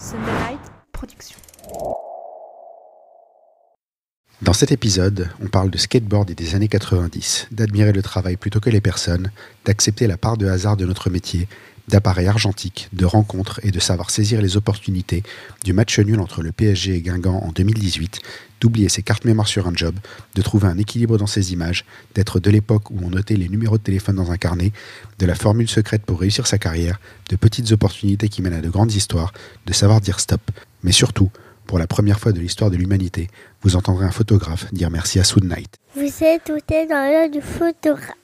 Sunday Night Production. Dans cet épisode, on parle de skateboard et des années 90, d'admirer le travail plutôt que les personnes, d'accepter la part de hasard de notre métier, d'appareils argentiques, de rencontres et de savoir saisir les opportunités, du match nul entre le PSG et Guingamp en 2018, d'oublier ses cartes mémoire sur un job, de trouver un équilibre dans ses images, d'être de l'époque où on notait les numéros de téléphone dans un carnet, de la formule secrète pour réussir sa carrière, de petites opportunités qui mènent à de grandes histoires, de savoir dire stop, mais surtout, pour la première fois de l'histoire de l'humanité, vous entendrez un photographe dire merci à Soon Knight. Vous êtes tout dans l'heure du photographe.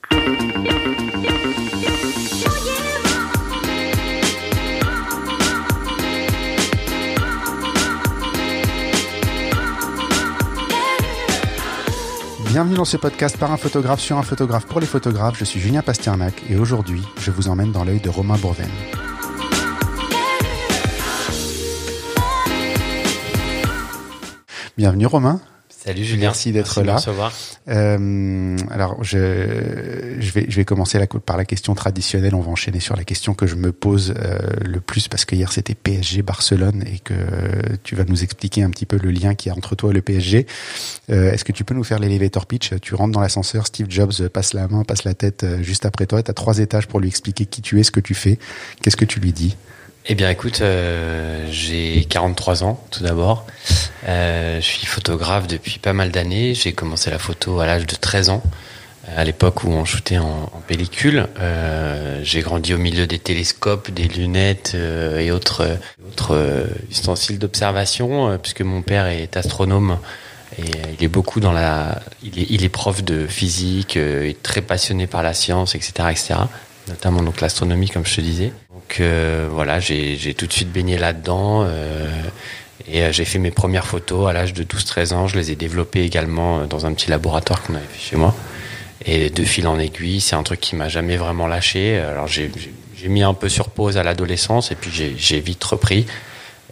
Bienvenue dans ce podcast par un photographe sur un photographe pour les photographes. Je suis Julien Pasternak et aujourd'hui, je vous emmène dans l'œil de Romain Bourven. Bienvenue Romain. Salut Julien. Merci d'être de là. recevoir. Euh, alors, je, je, vais, je vais commencer la, par la question traditionnelle. On va enchaîner sur la question que je me pose euh, le plus parce que hier c'était PSG Barcelone et que tu vas nous expliquer un petit peu le lien qu'il y a entre toi et le PSG. Euh, Est-ce que tu peux nous faire l'elevator pitch? Tu rentres dans l'ascenseur, Steve Jobs passe la main, passe la tête euh, juste après toi. Tu as trois étages pour lui expliquer qui tu es, ce que tu fais. Qu'est-ce que tu lui dis? Eh bien, écoute, euh, j'ai 43 ans, tout d'abord. Euh, je suis photographe depuis pas mal d'années. J'ai commencé la photo à l'âge de 13 ans, à l'époque où on shootait en, pellicule. Euh, j'ai grandi au milieu des télescopes, des lunettes euh, et autres, autres euh, ustensiles d'observation, puisque mon père est astronome. Et il est beaucoup dans la, il est, il est prof de physique, est très passionné par la science, etc., etc. Notamment donc l'astronomie, comme je te disais. Donc euh, voilà, j'ai j'ai tout de suite baigné là-dedans. euh, et euh, j'ai fait mes premières photos à l'âge de 12-13 ans. Je les ai développées également euh, dans un petit laboratoire qu'on avait fait chez moi. Et de fil en aiguille, c'est un truc qui m'a jamais vraiment lâché. Alors j'ai mis un peu sur pause à l'adolescence et puis j'ai vite repris.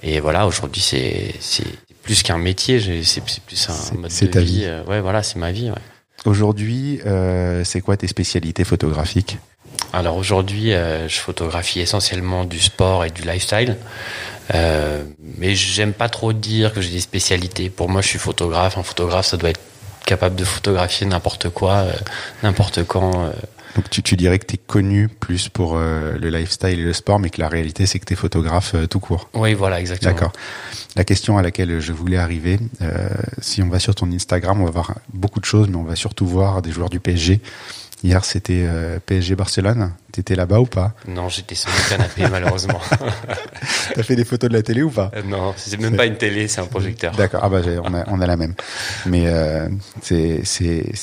Et voilà, aujourd'hui c'est c'est plus qu'un métier, c'est plus un mode de ta vie. vie. euh, Ouais, voilà, c'est ma vie. Ouais. Aujourd'hui, euh, c'est quoi tes spécialités photographiques? Alors aujourd'hui, euh, je photographie essentiellement du sport et du lifestyle. Euh, mais j'aime pas trop dire que j'ai des spécialités. Pour moi, je suis photographe. Un photographe, ça doit être capable de photographier n'importe quoi, euh, n'importe quand. euh. Donc tu, tu dirais que tu es connu plus pour euh, le lifestyle et le sport, mais que la réalité c'est que tu es photographe tout court. Oui, voilà, exactement. D'accord. La question à laquelle je voulais arriver, euh, si on va sur ton Instagram, on va voir beaucoup de choses, mais on va surtout voir des joueurs du PSG. Hier c'était euh, PSG Barcelone. T'étais là-bas ou pas? Non, j'étais sur mon canapé, malheureusement. T'as fait des photos de la télé ou pas? Euh, non, c'est même pas une télé, c'est un projecteur. D'accord. Ah bah on a, on a la même. Mais euh, c'est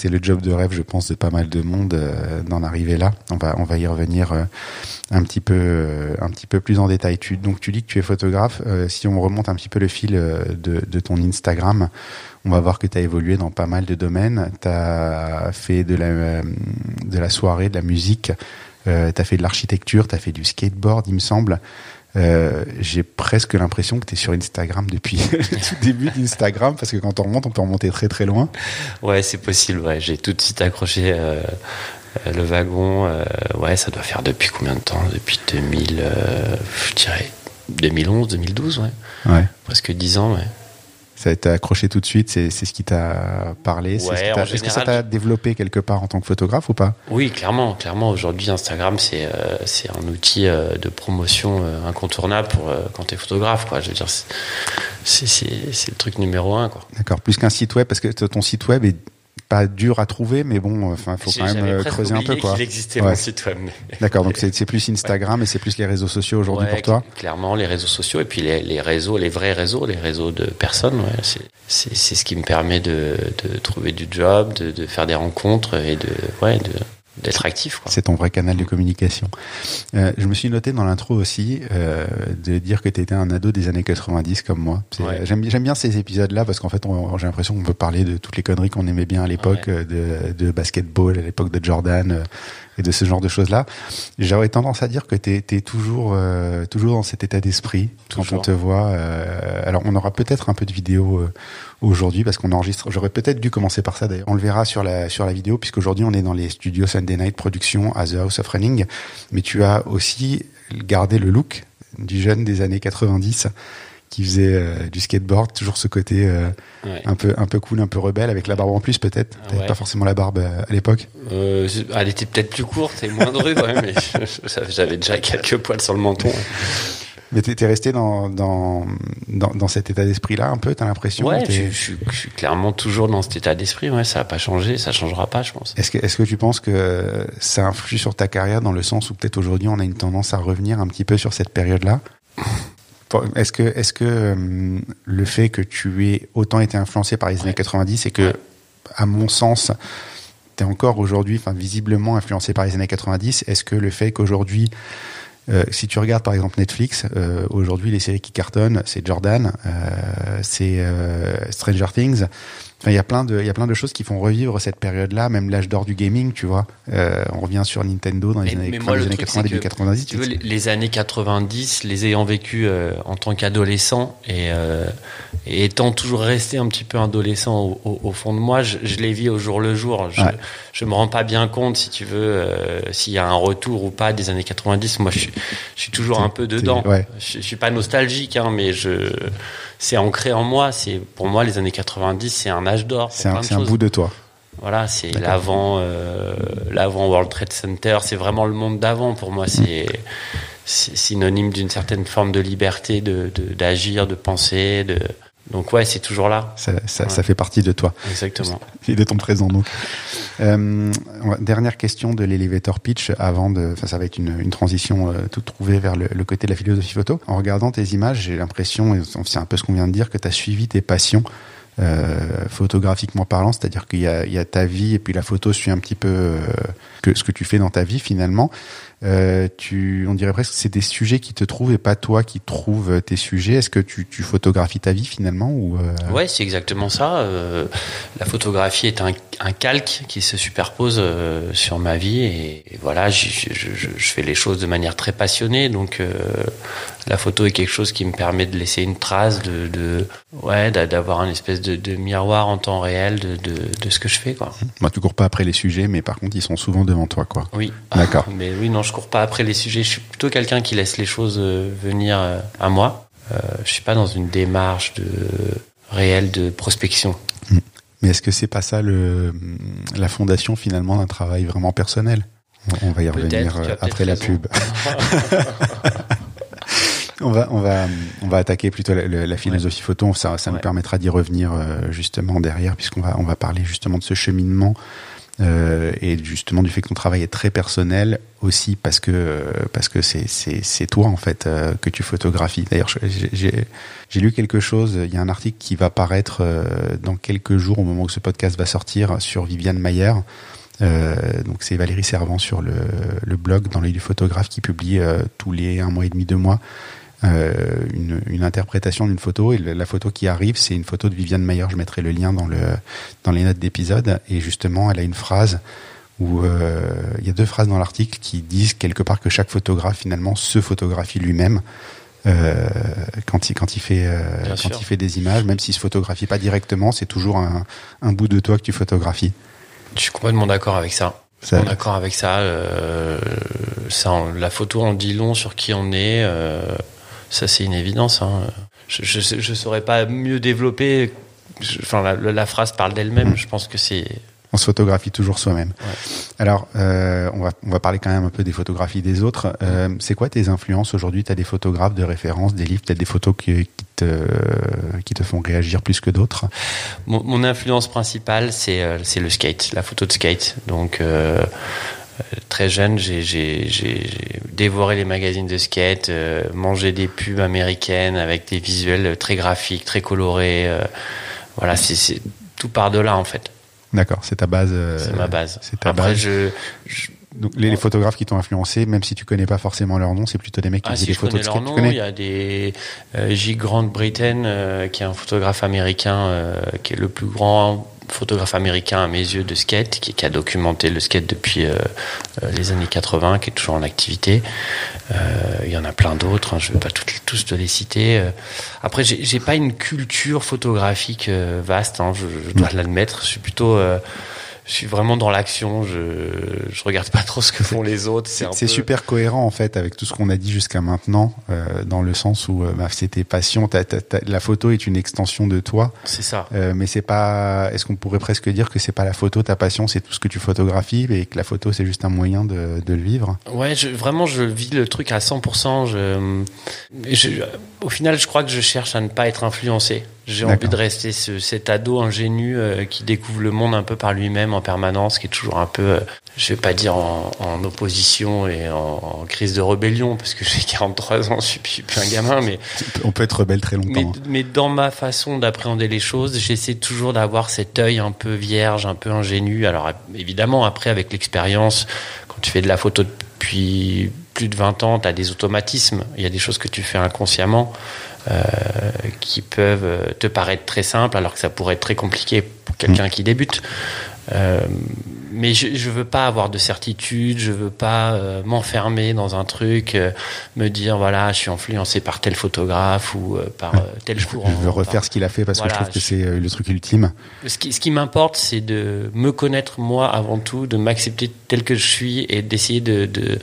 le job de rêve, je pense, de pas mal de monde euh, d'en arriver là. On va on va y revenir euh, un petit peu euh, un petit peu plus en détail. Tu donc tu dis que tu es photographe. Euh, si on remonte un petit peu le fil euh, de de ton Instagram, on va voir que tu as évolué dans pas mal de domaines. Tu as fait de la euh, de la soirée, de la musique. Euh, tu as fait de l'architecture, tu as fait du skateboard, il me semble. Euh, j'ai presque l'impression que tu es sur Instagram depuis le tout début d'Instagram, parce que quand on remonte, on peut remonter très très loin. Ouais, c'est possible. Ouais, j'ai tout de suite accroché euh, le wagon. euh, ouais, ça doit faire depuis combien de temps? Depuis 2000, euh, je dirais 2011, 2012, ouais. Ouais. Presque 10 ans, ouais. Ça a été accroché tout de suite, c'est c'est ce qui t'a parlé. c'est Ouais, Est-ce que ça t'a développé quelque part en tant que photographe ou pas? Oui, clairement, clairement. Aujourd'hui, Instagram, c'est euh, c'est un outil euh, de promotion euh, incontournable pour quand t'es photographe, quoi. Je veux dire, c'est le truc numéro un, quoi. D'accord, plus qu'un site web, parce que ton site web est pas dur à trouver, mais bon, enfin, faut quand même euh, creuser un peu, quoi. qu'il existait Ouais. mon site web. D'accord, donc c'est plus Instagram et c'est plus les réseaux sociaux aujourd'hui Ouais, pour toi. cl- Clairement, les réseaux sociaux et puis les, les réseaux, les vrais réseaux, les réseaux de personnes, c'est ce qui me permet de, de trouver du job, de, de faire des rencontres et de ouais, de d'être actif. Quoi. C'est ton vrai canal de communication. Euh, je me suis noté dans l'intro aussi euh, de dire que tu étais un ado des années 90 comme moi. Ouais. J'aime bien ces épisodes-là parce qu'en fait, j'ai l'impression qu'on peut parler de toutes les conneries qu'on aimait bien à l'époque, Ouais. euh, de, de basketball, à l'époque de Jordan euh, et de ce genre de choses-là. J'aurais tendance à dire que tu es, toujours, euh, toujours dans cet état d'esprit quand on te voit. euh, alors, on aura peut-être un peu de vidéo euh, aujourd'hui parce qu'on enregistre. J'aurais peut-être dû commencer par ça d'ailleurs. On le verra sur la sur la vidéo puisqu'aujourd'hui on est dans les studios Sunday Night Production à The House of Running. Mais tu as aussi gardé le look du jeune des années 90 qui faisait euh, du skateboard, toujours ce côté euh, Ouais. un peu un peu cool, un peu rebelle, avec la barbe en plus peut-être. Ah T'avais ouais. pas forcément la barbe euh, à l'époque. Euh, elle était peut-être plus courte et moins drue, ouais, mais j'avais déjà quelques poils sur le menton. Mais t'es resté dans, dans dans dans cet état d'esprit-là un peu. T'as l'impression. Ouais, je, je suis- je suis clairement toujours dans cet état d'esprit. Ouais, ça n'a pas changé, ça changera pas, je pense. Est-ce que, est-ce que tu penses que ça influe sur ta carrière dans le sens où peut-être aujourd'hui on a une tendance à revenir un petit peu sur cette période-là? Est-ce que, est-ce que euh, le fait que tu aies autant été influencé par les années 90 et que, Ouais. à mon sens, tu es encore aujourd'hui, enfin visiblement influencé par les années 90, est-ce que le fait qu'aujourd'hui, euh, si tu regardes par exemple Netflix, euh, aujourd'hui les séries qui cartonnent, c'est Jordan, c'est Stranger Things. Enfin, il y a plein de, il y a plein de choses qui font revivre cette période-là, même l'âge d'or du gaming, tu vois. Euh, on revient sur Nintendo dans les Mais- années, mais moi, des le années truc, 80, c'est début que, 90. Si tu veux, les, les années 90, les ayant vécues euh, en tant qu'adolescent et, euh, et étant toujours resté un petit peu adolescent au, au- au fond de moi, je, je les vis au jour le jour. Je, Ouais. je me rends pas bien compte, si tu veux, euh, s'il y a un retour ou pas des années 90. Moi, je suis, je suis toujours un peu dedans. ouais. Je, je suis pas nostalgique, hein, mais je, c'est ancré en moi. C'est pour moi les années 90, c'est un âge d'or. C'est un, un bout de toi. Voilà, c'est l'avant, euh, l'avant World Trade Center. C'est vraiment le monde d'avant pour moi. C'est synonyme d'une certaine forme de liberté, de de- d'agir, de, penser. De donc ouais, c'est toujours là. Ça, ça, Ouais. ça fait partie de toi Exactement. et de ton présent. Donc, euh, dernière question de l'elevator pitch avant de. Enfin, ça va être une, une transition euh, toute trouvée vers le, le côté de la philosophie photo. En regardant tes images, j'ai l'impression, et c'est un peu ce qu'on vient de dire, que tu as suivi tes passions. euh, photographiquement parlant, c'est-à-dire qu'il y a, il y a ta vie et puis la photo suit un petit peu euh, que ce que tu fais dans ta vie finalement. Euh, tu, on dirait presque que c'est des sujets qui te trouvent et pas toi qui trouves tes sujets. Est-ce que tu, tu photographies ta vie finalement ou euh, Ouais, c'est exactement ça. Euh, la photographie est un, un calque qui se superpose euh, sur ma vie et, et voilà, je, je, je- je fais les choses de manière très passionnée. Donc euh, la photo est quelque chose qui me permet de laisser une trace, de, de ouais, d'a- d'avoir un espèce de, de miroir en temps réel de, de, de ce que je fais, quoi. Moi, tu cours pas après les sujets, mais par contre, ils sont souvent devant toi, quoi. Oui. D'accord. Mais oui, non, je cours pas après les sujets. Je suis plutôt quelqu'un qui laisse les choses euh, venir euh, à moi. Euh, je suis pas dans une démarche de réelle de prospection. Mais est-ce que c'est pas ça le, la fondation finalement d'un travail vraiment personnel? On va y revenir après la raison. pub. On va, on va, on va attaquer plutôt la, philosophie photo. Ça, ça nous Ouais. permettra d'y revenir justement derrière, puisqu'on va, on va parler justement de ce cheminement euh, et justement du fait que ton travail est très personnel aussi parce que euh, parce que c'est c'est toi en fait euh, que tu photographies. D'ailleurs, j'ai lu quelque chose. Il y a un article qui va paraître euh, dans quelques jours au moment où ce podcast va sortir sur Viviane Mayer. Euh, donc c'est Valérie Servant sur le, le blog dans l'œil du photographe qui publie euh, tous les un mois et demi deux mois euh, une, une interprétation d'une photo et le- la photo qui arrive c'est une photo de Viviane Mayer je mettrai le lien dans le dans les notes d'épisode et justement elle a une phrase où euh, il y a deux phrases dans l'article qui disent quelque part que chaque photographe finalement se photographie lui-même euh, quand il quand il fait quand sûr. il fait des images même s'il se photographie pas directement c'est toujours un, un bout de toi que tu photographies Je suis complètement d'accord avec ça. Ça- On est d'accord avec ça. euh, ça la photo en dit long sur qui on est. euh, ça, c'est une évidence. hein. Je, je saurais pas mieux développer. Je- Enfin, la, la phrase parle d'elle-même. Je pense que c'est. On se photographie toujours soi-même. Ouais. Alors, euh, on, va, on va parler quand même un peu des photographies des autres. Euh, c'est quoi tes influences aujourd'hui? Tu as des photographes de référence, des livres, peut-être des photos qui, qui, te, qui te font réagir plus que d'autres? Mon, mon influence principale, c'est euh, c'est le skate, la photo de skate. Donc, euh, très jeune, j'ai- dévoré les magazines de skate, euh, mangé des pubs américaines avec des visuels très graphiques, très colorés. euh, voilà, c'est tout part de là en fait. D'accord, c'est ta base. euh, C'est ma base. c'est ta Après, base. je, je- Donc, les, les photographes qui t'ont influencé, même si tu connais pas forcément leur nom, c'est plutôt des mecs qui ah, faisaient si des photos de skate. Il y a des euh, J. Grant Britain, euh, qui est un photographe américain, euh, qui est le plus grand photographe américain à mes yeux de skate, qui, qui a documenté le skate depuis euh, les années 80, qui est toujours en activité. Il y en a plein d'autres, hein, je ne vais pas tous te les citer. Après, j'ai pas une culture photographique vaste, hein, je, je dois l'admettre. Je suis plutôt... je suis vraiment dans l'action. Je je regarde pas trop ce que font les autres. C'est C'est super cohérent en fait avec tout ce qu'on a dit jusqu'à maintenant, euh, dans le sens où euh, bah, t'as- t'as- la photo est une extension de toi, C'est ça. euh, mais c'est pas. Est-ce qu'on pourrait presque dire que c'est pas la photo ta passion, c'est tout ce que tu photographies et que la photo c'est juste un moyen de, de le vivre? Ouais, je, vraiment, je vis le truc à 100%. Je, je, au final, je crois que je cherche à ne pas être influencé. J'ai envie de rester ce, cet ado ingénu euh, qui découvre le monde un peu par lui-même en permanence, qui est toujours un peu, euh, je vais pas dire en, en opposition et en, en crise de rébellion, parce que j'ai 43 ans, je suis, je suis plus un gamin, mais On peut être rebelle très mais, longtemps. mais dans ma façon d'appréhender les choses, j'essaie toujours d'avoir cet œil un peu vierge, un peu ingénu. Alors évidemment, après, avec l'expérience, quand tu fais de la photo depuis plus de 20 ans, tu as des automatismes. Il y a des choses que tu fais inconsciemment euh, qui peuvent euh, te paraître très simples, alors que ça pourrait être très compliqué pour quelqu'un qui débute. Euh, mais je, je veux pas avoir de certitude, je veux pas euh, m'enfermer dans un truc, euh, me dire voilà, je suis influencé par tel photographe ou euh, par euh, tel courant. Je veux refaire ce qu'il a fait parce Voilà, que je trouve que c'est euh, le truc ultime. Ce qui, ce qui m'importe, c'est de me connaître moi avant tout, de m'accepter tel que je suis et d'essayer de, de,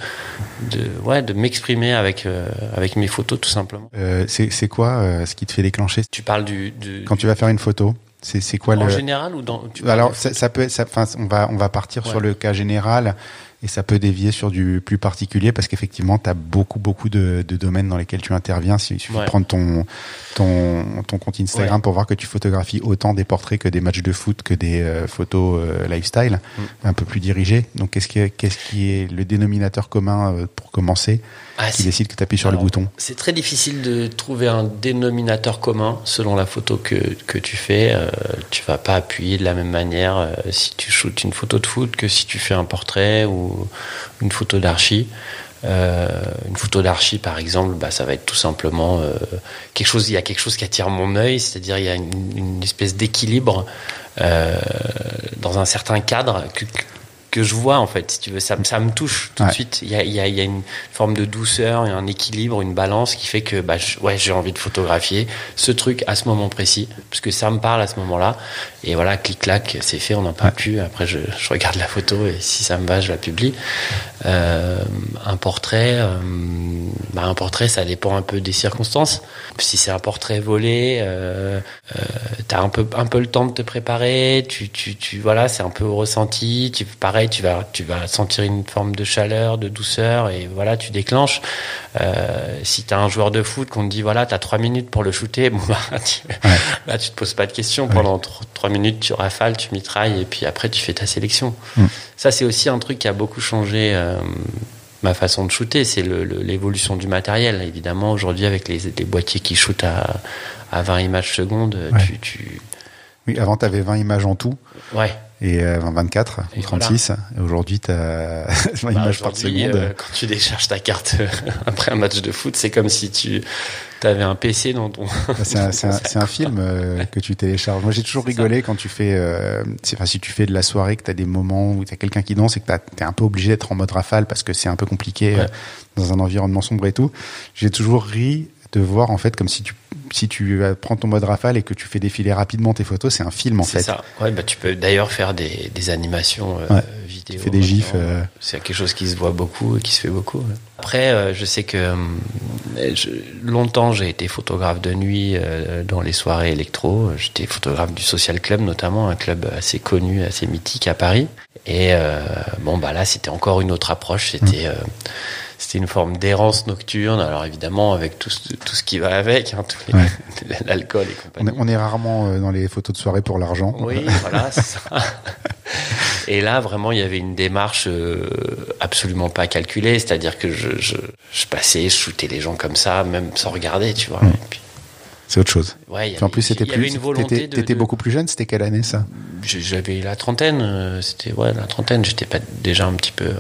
de, ouais, de m'exprimer avec, euh, avec mes photos tout simplement. Euh, c'est quoi euh, ce qui te fait déclencher? Tu parles du, du quand tu vas faire une photo? C'est quoi en le général ou dans tu Alors ça, ça peut, ça, enfin, on va on va partir Ouais. sur le cas général et ça peut dévier sur du plus particulier parce qu'effectivement tu as beaucoup beaucoup de, de domaines dans lesquels tu interviens. Il suffit Ouais. de prendre ton ton ton compte Instagram pour voir que tu photographies autant des portraits que des matchs de foot que des euh, photos euh, lifestyle Mm. un peu plus dirigées. Donc qu'est-ce qui est, qu'est-ce qui est le dénominateur commun euh, pour commencer? Ah, qui décide que tu appuies sur Alors, le bouton C'est très difficile de trouver un dénominateur commun selon la photo que, que tu fais. Euh, tu vas pas appuyer de la même manière euh, si tu shootes une photo de foot que si tu fais un portrait ou une photo d'archi. Euh, une photo d'archi, par exemple, bah, ça va être tout simplement euh, quelque chose. Il y a quelque chose qui attire mon œil, c'est-à-dire il y a une, une espèce d'équilibre euh, dans un certain cadre que, que je vois en fait. Si tu veux, ça, me- ça me touche tout Ouais. de suite. Il y a, y a- il y a une forme de douceur, et un équilibre, une balance qui fait que bah, je- ouais, j'ai envie de photographier ce truc à ce moment précis, parce que ça me parle à ce moment-là. Et voilà, clic-clac, c'est fait, on n'en parle plus. Après, je, je regarde la photo et si ça me va, je la publie. Euh, un portrait, euh, bah, un portrait, ça dépend un peu des circonstances. Si c'est un portrait volé, euh, euh, t'as un peu un peu le temps de te préparer. Tu tu tu voilà, c'est un peu au ressenti. Tu pareil, tu vas tu vas sentir une forme de chaleur, de douceur et voilà, tu déclenches. Euh, si t'as un joueur de foot qu'on te dit voilà, t'as trois minutes pour le shooter, bon bah tu, là tu te poses pas de questions. Pendant tro- trois minutes, tu rafales, tu mitrailles et puis après tu fais ta sélection. Mm. Ça c'est aussi un truc qui a beaucoup changé. Euh, ma façon de shooter, c'est l'évolution du matériel. Évidemment, aujourd'hui, avec les, les boîtiers qui shootent à, à 20 images secondes, Ouais. tu, tu, Oui, avant tu avais 20 images en tout ouais. Et euh, 24 Et ou 36 et aujourd'hui tu as 20 Bah, images par seconde. euh, quand tu décharges ta carte euh, après un match de foot, c'est comme si tu avais un PC dans ton. Bah, C'est un, film euh, que tu télécharges. Moi, j'ai toujours ça. rigolé quand tu fais, euh, enfin, si tu fais de la soirée, que tu as des moments où tu as quelqu'un qui danse et que tu es un peu obligé d'être en mode rafale parce que c'est un peu compliqué Ouais. euh, dans un environnement sombre et tout. J'ai toujours ri de voir en fait comme si tu si tu euh, prends ton mode rafale et que tu fais défiler rapidement tes photos, c'est un film en C'est fait. ça. Ouais, bah, tu peux d'ailleurs faire des, des animations euh, Ouais. vidéo. Tu fais des gifs. euh, C'est quelque chose qui se voit beaucoup et qui se fait beaucoup. ouais. Après, euh, je sais que je- longtemps j'ai été photographe de nuit dans les soirées électro. J'étais photographe du Social Club notamment, un club assez connu, assez mythique à Paris. Et bon bah là c'était encore une autre approche. C'était euh, c'était une forme d'errance nocturne. Alors évidemment avec tout ce, tout ce qui va avec, hein, Ouais. l'alcool et on, compagnie. est, on est rarement euh, dans les photos de soirée pour l'argent. Oui, voilà, c'est ça. Et là, vraiment, il y avait une démarche euh, absolument pas calculée, c'est-à-dire que je, je, je passais, je shootais les gens comme ça, même sans regarder, tu vois. Puis, C'est autre chose. ouais, y en plus, c'était plus. une volonté T'étais de- beaucoup plus jeune. C'était quelle année ça? J'avais la trentaine, euh, c'était ouais, la trentaine. J'étais pas déjà un petit peu.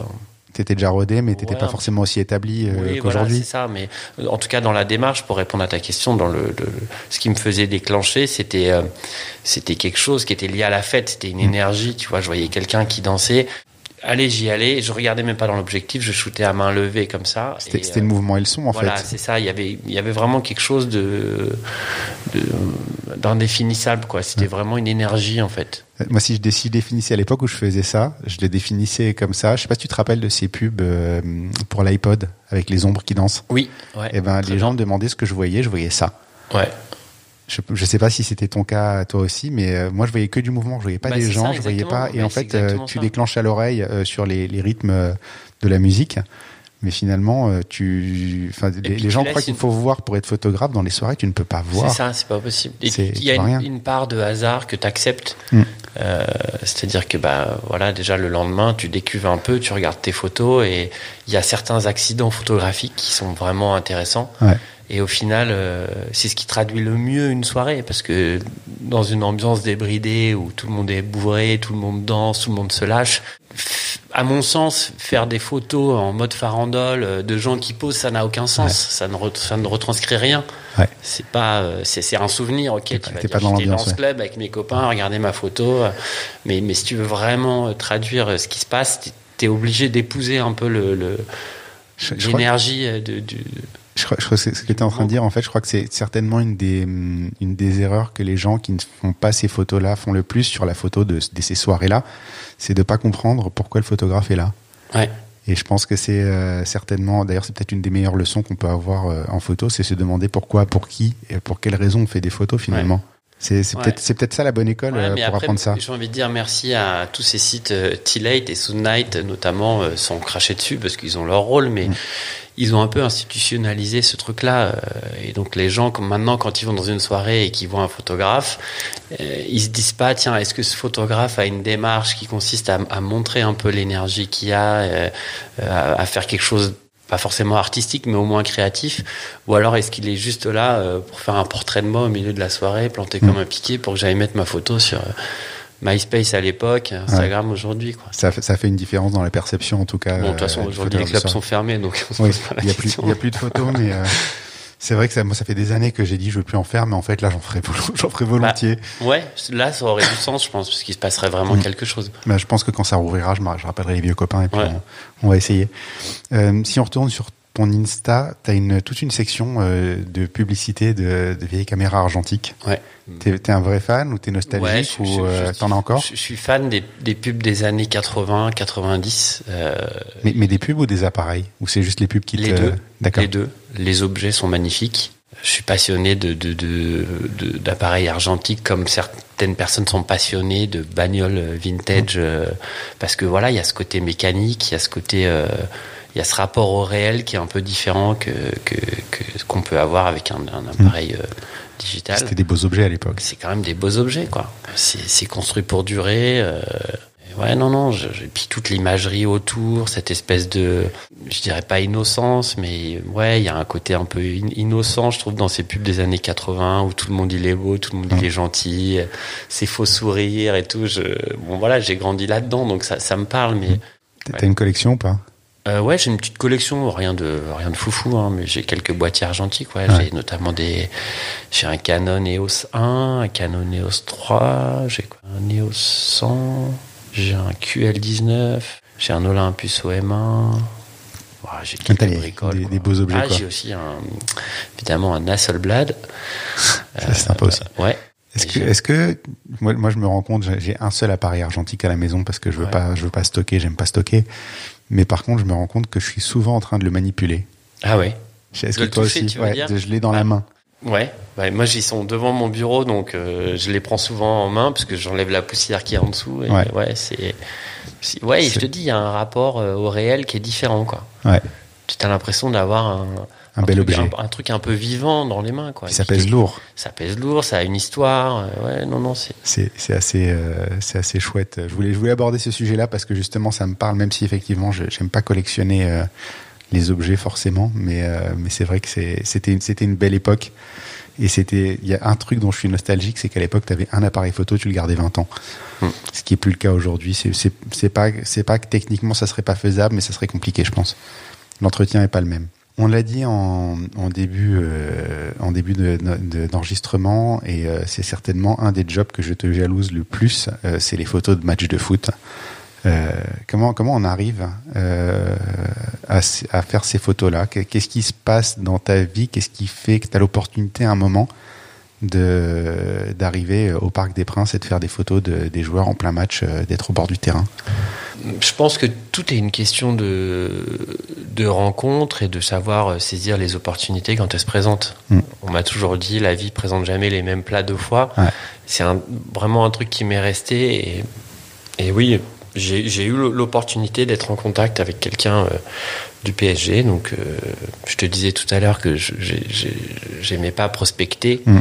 T'étais déjà rodé, mais t'étais Ouais, pas forcément aussi établi euh, Oui, voilà, qu'aujourd'hui. c'est ça. Mais euh, en tout cas, dans la démarche, pour répondre à ta question, dans le, le- ce qui me faisait déclencher, c'était euh, c'était quelque chose qui était lié à la fête. C'était Mm. une énergie. Tu vois, je voyais quelqu'un qui dansait. Allez, j'y allais. Je regardais même pas dans l'objectif. Je shootais à main levée comme ça. C'était c'était euh, le mouvement et le son en voilà, fait. c'est ça. Il y avait, il y avait vraiment quelque chose de, de d'indéfinissable, quoi. C'était vraiment une énergie, en fait. Euh, Moi, si je, si je définissais à l'époque où je faisais ça, je les définissais comme ça. Je sais pas si tu te rappelles de ces pubs euh, pour l'iPod avec les ombres qui dansent. Oui, ouais. Et ben, Très les gens me demandaient ce que je voyais, je voyais ça. Ouais. Je, je sais pas si c'était ton cas toi aussi, mais euh, moi je voyais que du mouvement, je voyais pas Bah, des gens, ça, je voyais pas. Et en Bah, fait, euh, tu déclenches à l'oreille sur les, les rythmes de la musique, mais finalement, euh, tu, enfin, les, les gens croient qu'il faut voir pour être photographe dans les soirées, tu ne peux pas C'est voir. ça, c'est pas possible. C'est- il y a une, une part de hasard que tu acceptes. Mm. C'est-à-dire que bah voilà, déjà le lendemain, tu décuves un peu, tu regardes tes photos et il y a certains accidents photographiques qui sont vraiment intéressants. Ouais. Et au final, euh, c'est ce qui traduit le mieux une soirée, parce que dans une ambiance débridée où tout le monde est bourré, tout le monde danse, tout le monde se lâche, à mon sens, faire des photos en mode farandole euh, de gens qui posent, ça n'a aucun sens. Ouais. Ça, ne re- ça ne retranscrit rien. Ouais. C'est pas, euh, c'est c'est un souvenir. Ok, tu vas dire, pas dans l'ambiance, ce ouais. club avec mes copains, regardez ma photo. euh, Mais, mais si tu veux vraiment traduire ce qui se passe, t'es- t'es obligé d'épouser un peu le, l'énergie euh, de, du. Je crois, je crois que c'est ce que tu es en train de dire, en fait, je crois que c'est certainement une des, hum, une des erreurs que les gens qui ne font pas ces photos-là font le plus sur la photo de, de ces soirées-là, c'est de pas comprendre pourquoi le photographe est là. Ouais. Et je pense que c'est euh, certainement, d'ailleurs, c'est peut-être une des meilleures leçons qu'on peut avoir euh, en photo, c'est se demander pourquoi, pour qui, et pour quelle raison on fait des photos finalement. C'est Ouais. peut-être c'est peut-être ça la bonne école Ouais, euh, pour après, apprendre ça. J'ai envie de dire merci à tous ces sites euh, T-Late et Soundnight notamment euh, sont crachés dessus parce qu'ils ont leur rôle, mais Mm. ils ont un peu institutionnalisé ce truc-là. et donc les gens, comme maintenant, quand ils vont dans une soirée et qu'ils voient un photographe, ils se disent pas tiens est-ce que ce photographe a une démarche qui consiste à, à montrer un peu l'énergie qu'il a, à, à faire quelque chose pas forcément artistique, mais au moins créatif Ou alors est-ce qu'il est juste là euh, pour faire un portrait de moi au milieu de la soirée, planté comme un piqué pour que j'aille mettre ma photo sur euh, MySpace à l'époque, Instagram aujourd'hui quoi. Ça fait, ça fait une différence dans la perception en tout cas. Bon, de toute euh, façon, aujourd'hui, les clubs sont fermés, donc on se Oui, pose pas la il y a a plus de photos, mais euh, c'est vrai que ça, moi, ça fait des années que j'ai dit je veux plus en faire, mais en fait là j'en ferai, j'en ferai volontiers. Ouais, là, ça aurait du sens, je pense, parce qu'il se passerait vraiment Mm. quelque chose. Bah, je pense que quand ça rouvrira, je, rappellerai les vieux copains et puis Ouais. on, on va essayer. Euh, si on retourne sur ton Insta, tu as une, toute une section euh, de publicité de, de vieilles caméras argentiques. Ouais. T'es es un vrai fan ou t'es nostalgique Ouais, je- ou euh, t'en as encore je, je suis fan des, des pubs des années 80, 90. euh, mais, mais des pubs ou des appareils? Ou c'est juste les pubs qui les te... deux. Les deux. Les objets sont magnifiques. Je suis passionné de, de, d'appareils argentiques comme certaines personnes sont passionnées de bagnoles vintage euh, parce que voilà, il y a ce côté mécanique, il y a ce côté, il y a ce rapport au réel qui est un peu différent que, que, que ce qu'on peut avoir avec un, un appareil euh, digital. C'était des beaux objets à l'époque. C'est quand même des beaux objets, quoi. C'est, construit pour durer. euh, ouais, non, non. Je, je- puis toute l'imagerie autour, cette espèce de, je dirais pas innocence, mais ouais, il y a un côté un peu in- innocent, je trouve, dans ces pubs des années 80 où tout le monde il est beau, tout le monde il est gentil, ses faux sourires et tout. Je, bon, voilà, j'ai grandi là-dedans, donc ça, ça me parle, mais. T'as une collection ou pas? Euh, ouais, j'ai une petite collection, rien de rien de foufou, hein, mais j'ai quelques boîtiers argentiques. Ouais, Ouais. j'ai notamment des, j'ai un Canon EOS 1, un Canon EOS 3, j'ai quoi, un EOS 100, j'ai un QL19, j'ai un Olympus OM1. Ouais, j'ai T'as quelques des- bricoles. des- beaux objets, Ah, quoi. j'ai aussi un, évidemment un Hasselblad. Ça, C'est sympa aussi. Ouais. Est-ce que, est-ce que moi, moi je me rends compte, j'ai- j'ai un seul appareil argentique à la maison parce que je veux Ouais. pas, je veux pas stocker, j'aime pas stocker. Mais par contre, je me rends compte que je suis souvent en train de le manipuler. Ah ouais. Est-ce que toi toucher, aussi, tu veux ouais, dire de- je l'ai dans la main. Ouais, ouais, moi ils sont devant mon bureau donc euh, je les prends souvent en main parce que j'enlève la poussière qui est en dessous. Et Ouais. ouais, c'est, ouais, et je te dis, il y a un rapport euh, au réel qui est différent quoi. Ouais. Tu as l'impression d'avoir un, Un bel truc, objet. un, un truc un peu vivant dans les mains quoi. Ça puis, pèse lourd. Ça pèse lourd, ça a une histoire. euh, ouais, non non, c'est. C'est c'est assez, euh, c'est assez chouette. Je voulais, je voulais aborder ce sujet-là parce que justement, ça me parle, même si effectivement, je j'aime pas collectionner euh, les objets forcément, mais euh, mais c'est vrai que c'est- c'était une- c'était une belle époque. Et c'était, il y a un truc dont je suis nostalgique, c'est qu'à l'époque, tu avais un appareil photo, tu le gardais 20 ans. Hmm. Ce qui est plus le cas aujourd'hui. C'est c'est c'est pas c'est pas que techniquement ça serait pas faisable, mais ça serait compliqué, je pense. L'entretien est pas le même. On l'a dit en, début, euh, en début de- d'enregistrement, et euh, c'est certainement un des jobs que je te jalouse le plus, euh, c'est les photos de matchs de foot. Euh, comment comment on arrive euh, à, à faire ces photos-là? Qu'est- Qu'est-ce qui se passe dans ta vie? Qu'est-ce qui fait que tu as l'opportunité à un moment de d'arriver au Parc des Princes et de faire des photos de, des joueurs en plein match, euh, d'être au bord du terrain Je pense que tout est une question de, de rencontre et de savoir euh, saisir les opportunités quand elles se présentent. Mm. On m'a toujours dit la vie présente jamais les mêmes plats deux fois. Ouais. C'est vraiment un truc qui m'est resté. Et, et oui, j'ai j'ai eu l'opportunité d'être en contact avec quelqu'un euh, du PSG. Donc, euh, je te disais tout à l'heure que je- j'ai- j'ai- j'aimais pas prospecter. Mm.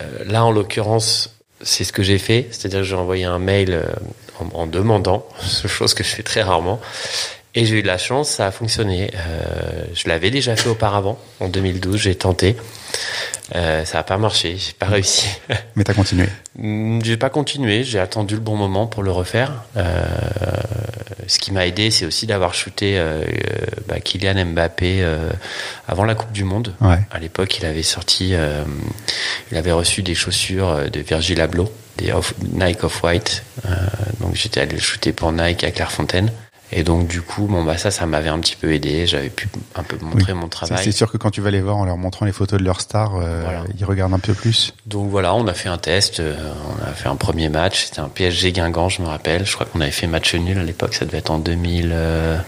Euh, là, en l'occurrence, c'est ce que j'ai fait. C'est-à-dire que j'ai envoyé un mail euh, en, en demandant, chose que je fais très rarement. Et j'ai eu de la chance, ça a fonctionné. Euh, je l'avais déjà fait auparavant, en 2012, j'ai tenté. Euh, ça n'a pas marché, j'ai pas réussi. Mais t'as continué. Mm, J'ai pas continué, j'ai attendu le bon moment pour le refaire. Euh, ce qui m'a aidé, c'est aussi d'avoir shooté euh, euh, bah, Kylian Mbappé euh, avant la Coupe du Monde. Ouais. À l'époque, il avait sorti, euh, il avait reçu des chaussures de Virgil Abloh, des off- Nike Off-White. Euh, donc j'étais allé le shooter pour Nike à Clairefontaine. Et donc du coup, bon bah ça, ça m'avait un petit peu aidé. J'avais pu un peu montrer mon travail. c'est sûr que quand tu vas les voir en leur montrant les photos de leurs stars, euh, Voilà. ils regardent un peu plus. Donc voilà, on a fait un test, euh, on a fait un premier match, c'était un PSG Guingamp, je me rappelle. Je crois qu'on avait fait match nul à l'époque, ça devait être en 2000, euh,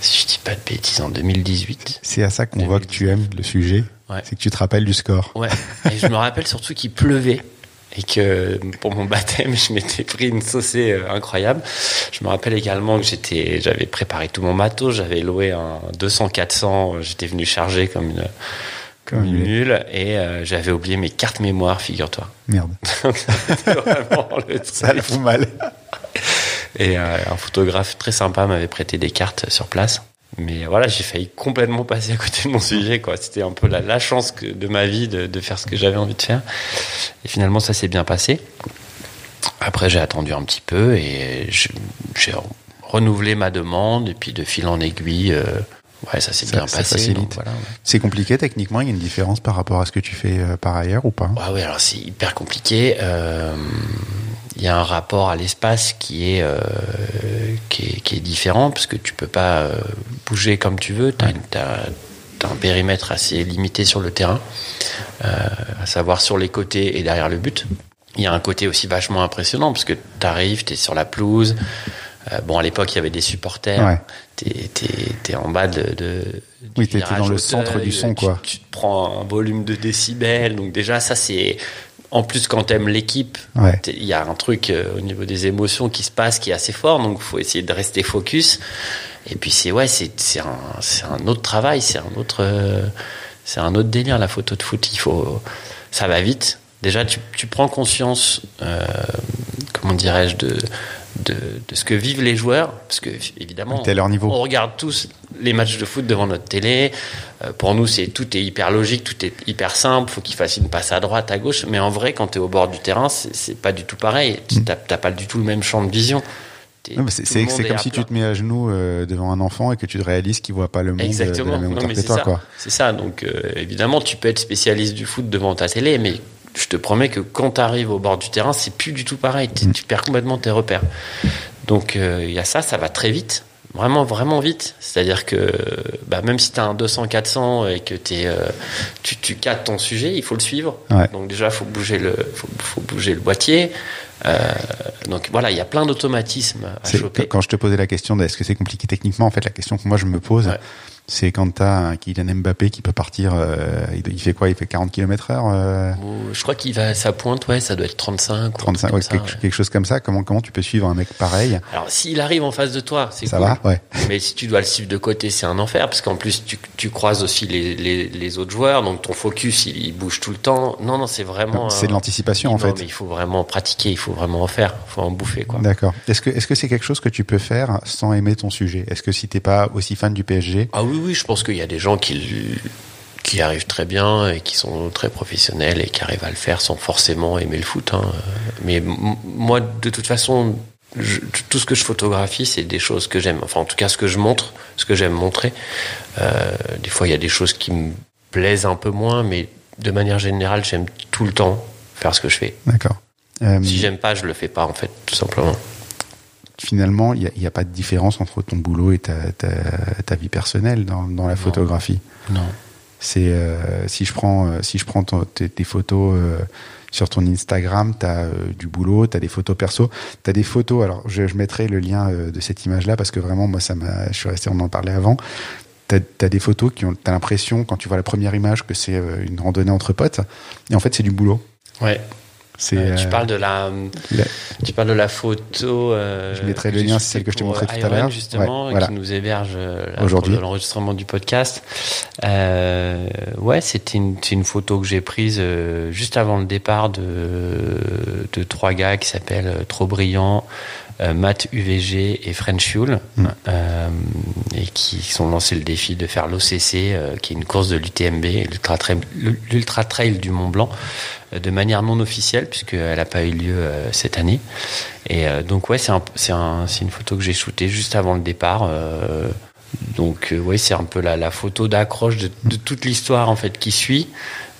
si je dis pas de bêtises, en 2018. C'est à ça qu'on voit que tu aimes le sujet. Ouais. C'est que tu te rappelles du score. Ouais, et je me rappelle surtout qu'il pleuvait et que pour mon baptême, je m'étais pris une saucée euh, incroyable. Je me rappelle également que j'étais, j'avais préparé tout mon matos, j'avais loué un 200-400, j'étais venu charger comme une, comme une nulle et euh, j'avais oublié mes cartes mémoire, figure-toi. Merde. Vraiment le Ça le fout mal. Et euh, un photographe très sympa m'avait prêté des cartes sur place. Mais voilà, j'ai failli complètement passer à côté de mon sujet. quoi. C'était un peu la, la chance que, de ma vie de, de faire ce que j'avais envie de faire. Et finalement, ça s'est bien passé. Après, j'ai attendu un petit peu et j'ai renouvelé ma demande. Et puis, de fil en aiguille, euh, ouais, ça s'est bien ça passé. voilà, ouais. C'est compliqué techniquement, il y a une différence par rapport à ce que tu fais euh, par ailleurs ou pas? Ouais, ouais, alors c'est hyper compliqué. Euh, Il y a un rapport à l'espace qui est, euh, qui est qui est différent parce que tu peux pas euh, bouger comme tu veux. T'as t'as un périmètre assez limité sur le terrain, euh, à savoir sur les côtés et derrière le but. Il y a un côté aussi vachement impressionnant parce que t'arrives, t'es sur la pelouse. Euh, bon, à l'époque, il y avait des supporters. Ouais. T'es, t'es, t'es en bas de. de Oui, virage dans le centre du son, tu- quoi. Tu te prends un volume de décibels. Donc, déjà, ça, c'est. En plus, quand t'aimes l'équipe, Ouais. il y a un truc euh, au niveau des émotions qui se passe qui est assez fort. Donc, faut essayer de rester focus. Et puis, c'est, ouais, c'est, un, un autre travail. C'est un autre. euh, c'est un autre délire, la photo de foot. Il faut. Ça va vite. Déjà, tu, tu prends conscience, euh, comment dirais-je, de, de, de ce que vivent les joueurs. Parce que, évidemment, à leur niveau. on regarde tous les matchs de foot devant notre télé. Euh, pour nous, c'est tout est hyper logique, tout est hyper simple. Faut qu'il fasse une passe à droite, à gauche. Mais en vrai, quand tu es au bord du terrain, c'est pas du tout pareil. Tu T'as pas du tout le même champ de vision. C'est comme si tu te mets à genoux euh, devant un enfant et que tu te réalises qu'il voit pas le monde euh, de Exactement. la même Non, hauteur mais que c'est toi. ça. Quoi. C'est ça. Donc, euh, évidemment, tu peux être spécialiste du foot devant ta télé, mais je te promets que quand tu arrives au bord du terrain, c'est plus du tout pareil. Mm. Tu- perds complètement tes repères. Donc, il y a ça, ça va très vite. Vraiment, vraiment vite. C'est-à-dire que bah, même si tu as un 200-400 et que euh, tu, tu ton sujet, il faut le suivre. Ouais. Donc déjà, il faut bouger le, faut, faut bouger le boîtier. Euh, donc voilà, il y a plein d'automatismes à choper. Quand je te posais la question est-ce que c'est compliqué techniquement, en fait, la question que moi je me pose, Ouais. C'est quand t'as un Kylian Mbappé qui peut partir, euh, il, fait quoi? Il fait 40 km heure euh, Je crois qu'il va à sa pointe, ouais, ça doit être 35 ou un truc 35, comme ouais, ça, quelque, ouais. quelque chose comme ça. Comment comment tu peux suivre un mec pareil? Alors, s'il arrive en face de toi, c'est Ça cool. va Ouais. Mais si tu dois le suivre de côté, c'est un enfer, parce qu'en plus, tu, tu croises aussi les, les, les autres joueurs, donc ton focus, il, il bouge tout le temps. Non, non, c'est vraiment. C'est de l'anticipation en Non, fait. mais il faut vraiment pratiquer, il faut vraiment en faire, il faut en bouffer, quoi. D'accord. Est-ce que est-ce que c'est quelque chose que tu peux faire sans aimer ton sujet? Est-ce que si t'es pas aussi fan du PSG, Ah oui, oui, je pense qu'il y a des gens qui, qui arrivent très bien et qui sont très professionnels et qui arrivent à le faire sans forcément aimer le foot. hein. Mais moi, de toute façon, je- tout ce que je photographie, c'est des choses que j'aime. Enfin, en tout cas, ce que je montre, ce que j'aime montrer. Euh, des fois, il y a des choses qui me plaisent un peu moins, mais de manière générale, j'aime tout le temps faire ce que je fais. d'accord. Euh, Si j'aime pas, je le fais pas, en fait, tout simplement. Finalement, il n'y a, pas de différence entre ton boulot et ta, ta, ta vie personnelle dans, dans la Non. photographie. Non. C'est euh, si je prends euh, si je prends ton- tes, tes photos euh, sur ton Instagram, tu as du boulot, tu as des photos perso, tu as des photos. Alors je, je mettrai le lien de cette image là parce que vraiment moi ça m'a je suis resté on en parlait avant. Tu as, des photos qui ont tu as l'impression quand tu vois la première image que c'est une randonnée entre potes et en fait c'est du boulot. Ouais. C'est Euh, tu euh, parles de la, la- tu parles de la photo. euh, Je mettrai le lien, c'est celle que je t'ai montrée tout à l'heure. justement, Ouais, voilà. qui nous héberge euh, Aujourd'hui. pour l'enregistrement du podcast. Euh, ouais, c'était une, c'est une photo que j'ai prise juste avant le départ de, de trois gars qui s'appellent Trop Brillant, Matt UVG et French Fuel, Mm. euh, et qui sont lancé le défi de faire l'OCC, euh, qui est une course de l'UTMB, l'Ultra Trail, du Mont Blanc, euh, de manière non officielle, puisqu'elle n'a pas eu lieu euh, cette année. Et euh, donc, ouais, c'est un, c'est un, une photo que j'ai shootée juste avant le départ. euh, donc, euh, ouais, c'est un peu la, la photo d'accroche de, de toute l'histoire en fait qui suit.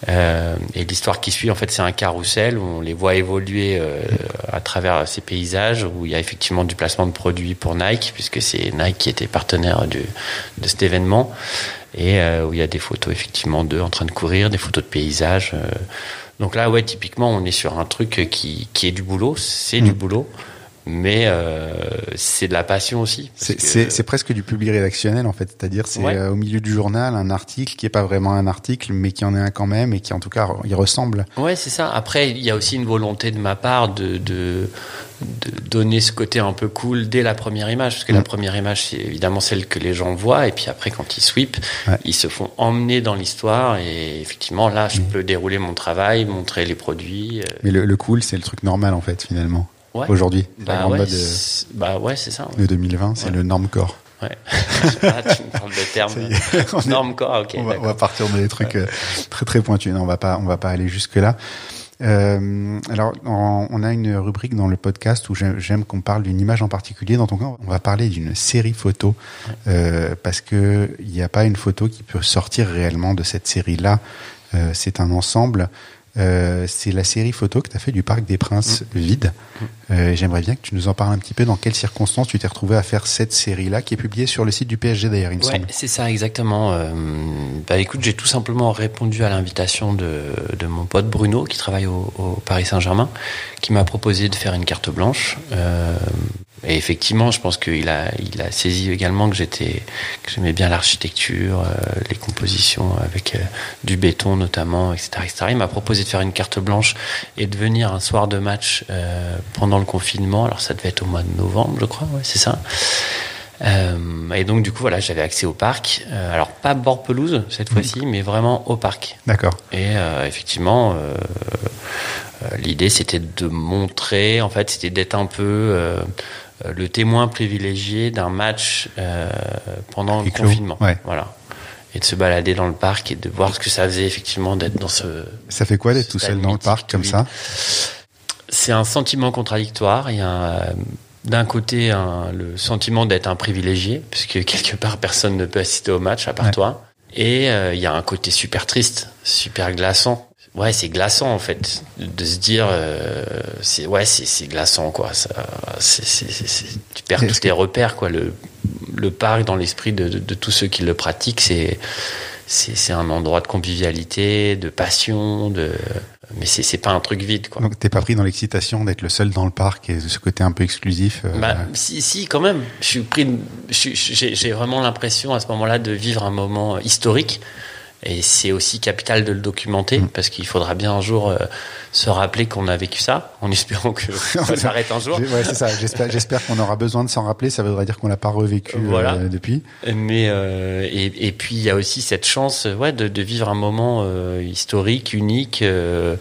Euh, et l'histoire qui suit, en fait, c'est un carrousel où on les voit évoluer euh, à travers ces paysages, où il y a effectivement du placement de produits pour Nike, puisque c'est Nike qui était partenaire du, de cet événement, et euh, où il y a des photos effectivement d'eux en train de courir, des photos de paysages. Donc là, ouais, typiquement, on est sur un truc qui, qui est du boulot, c'est du Mm. boulot, mais euh, c'est de la passion aussi. C'est que- c'est- c'est presque du public rédactionnel en fait, c'est-à-dire c'est Ouais. euh, au milieu du journal un article qui est pas vraiment un article mais qui en est un quand même et qui en tout cas il ressemble. Ouais, c'est ça. Après, il y a aussi une volonté de ma part de, de, de donner ce côté un peu cool dès la première image, parce que la Mm. première image, c'est évidemment celle que les gens voient, et puis après, quand ils sweep, Ouais. ils se font emmener dans l'histoire, et effectivement, là, je Mm. peux dérouler mon travail, montrer les produits. euh, Mais le, le cool c'est le truc normal en fait finalement. Ouais. Aujourd'hui, Bah ouais, mode euh, c'est- bah ouais, c'est ça. de 2020 c'est Ouais. le normcore. Ouais. ah, tu me parles de termes. Est, Norme corps, ok. on, va, on d'accord. va partir dans des trucs euh, très très pointus. Non, on va pas, on va pas aller jusque là. Euh, alors, on, on a une rubrique dans le podcast où j'aime qu'on parle d'une image en particulier. Dans ton cas, on va parler d'une série photo euh, parce que il n'y a pas une photo qui peut sortir réellement de cette série-là. Euh, c'est un ensemble. Euh, c'est la série photo que tu as fait du Parc des Princes vide. Euh, J'aimerais bien que tu nous en parles un petit peu dans quelles circonstances tu t'es retrouvé à faire cette série-là qui est publiée sur le site du PSG d'ailleurs, il me Ouais, semble. c'est ça exactement. Euh, bah écoute, j'ai tout simplement répondu à l'invitation de, de mon pote Bruno qui travaille au, au Paris Saint-Germain, qui m'a proposé de faire une carte blanche. Et effectivement, je pense qu'il a, il a saisi également que j'étais, que j'aimais bien l'architecture, euh, les compositions avec euh, du béton notamment, etc., etc. Il m'a proposé de faire une carte blanche et de venir un soir de match euh, pendant le confinement. Alors ça devait être au mois de novembre, je crois. Ouais, c'est ça. Et donc du coup voilà j'avais accès au parc alors pas bord pelouse cette fois-ci mais vraiment au parc D'accord. et effectivement l'idée c'était de montrer en fait c'était d'être un peu euh, le témoin privilégié d'un match euh, pendant le confinement Ouais. voilà et de se balader dans le parc et de voir ce que ça faisait effectivement d'être dans ce Ça fait quoi d'être tout seul dans le parc comme ça c'est un sentiment contradictoire. Il y a euh, d'un côté un- le sentiment d'être un privilégié, puisque quelque part personne ne peut assister au match à part Ouais. toi. Et euh, il y a un côté super triste, super glaçant. Ouais, c'est glaçant en fait de se dire, euh, c'est ouais, c'est glaçant quoi. Ça, tu perds tous tes repères quoi. Le le parc dans l'esprit de, de, de tous ceux qui le pratiquent, c'est un endroit de convivialité, de passion, de mais c'est c'est pas un truc vide quoi. Donc t'es pas pris dans l'excitation d'être le seul dans le parc et de ce côté un peu exclusif. euh, Bah, si, si, quand même. Je suis pris. j'ai vraiment l'impression à ce moment-là de vivre un moment historique. Et c'est aussi capital de le documenter Mm. parce qu'il faudra bien un jour euh, se rappeler qu'on a vécu ça, en espérant que ça s'arrête un jour. ouais, c'est ça. J'espère, j'espère qu'on aura besoin de s'en rappeler. Ça voudrait dire qu'on l'a pas revécu euh, Voilà. depuis. Mais euh, et, et puis il y a aussi cette chance, ouais, de, de vivre un moment euh, historique, unique, euh,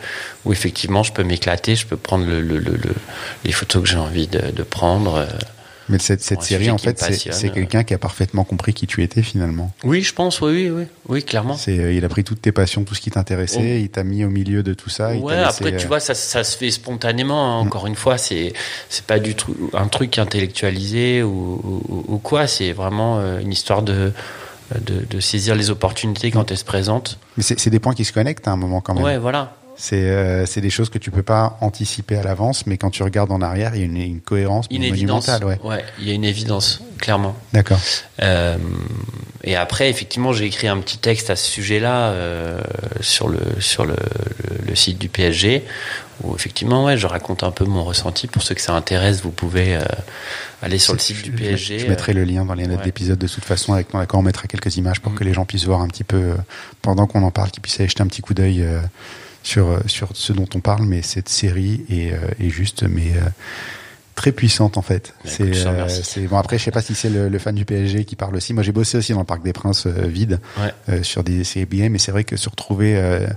où effectivement je peux m'éclater, je peux prendre le, le, le, le- les photos que j'ai envie de, de prendre. Mais cette, cette série, en fait, c'est, euh. quelqu'un qui a parfaitement compris qui tu étais finalement. Oui, je pense, oui, oui, oui, oui, clairement. C'est, euh, il a pris toutes tes passions, tout ce qui t'intéressait, Oh. il t'a mis au milieu de tout ça. il Ouais, laissé, après, tu euh, vois, ça, ça se fait spontanément. hein. Mm. Encore une fois, c'est c'est pas du tout un truc intellectualisé ou, ou, ou quoi. C'est vraiment une histoire de, de, de saisir les opportunités quand elles se présentent. Mais c'est, c'est des points qui se connectent à un moment quand même. Ouais, voilà. C'est euh, des choses que tu peux pas anticiper à l'avance, mais quand tu regardes en arrière, il y a une, une cohérence Une évidence. monumentale. Ouais. Ouais, il y a une évidence, clairement. D'accord. Euh, et après, effectivement, j'ai écrit un petit texte à ce sujet-là euh, sur le sur le, le, le site du PSG, où effectivement, ouais, je raconte un peu mon ressenti. Pour ceux que ça intéresse, vous pouvez euh, aller sur le site du PSG. Je, mettrai le lien dans les notes ouais. d'épisode de toute façon. Avec ton accord, on mettra quelques images pour Mm. que les gens puissent voir un petit peu, pendant qu'on en parle, qu'ils puissent aller jeter un petit coup d'œil sur, euh, sur ce dont on parle. Mais cette série est, euh, est juste, mais euh, très puissante en fait. Bah, C'est, euh, bon. Après, je sais pas si c'est le, le fan du PSG qui parle aussi. Moi, j'ai bossé aussi dans le Parc des Princes euh, vide Ouais. euh, sur des séries mais c'est vrai que se retrouver euh,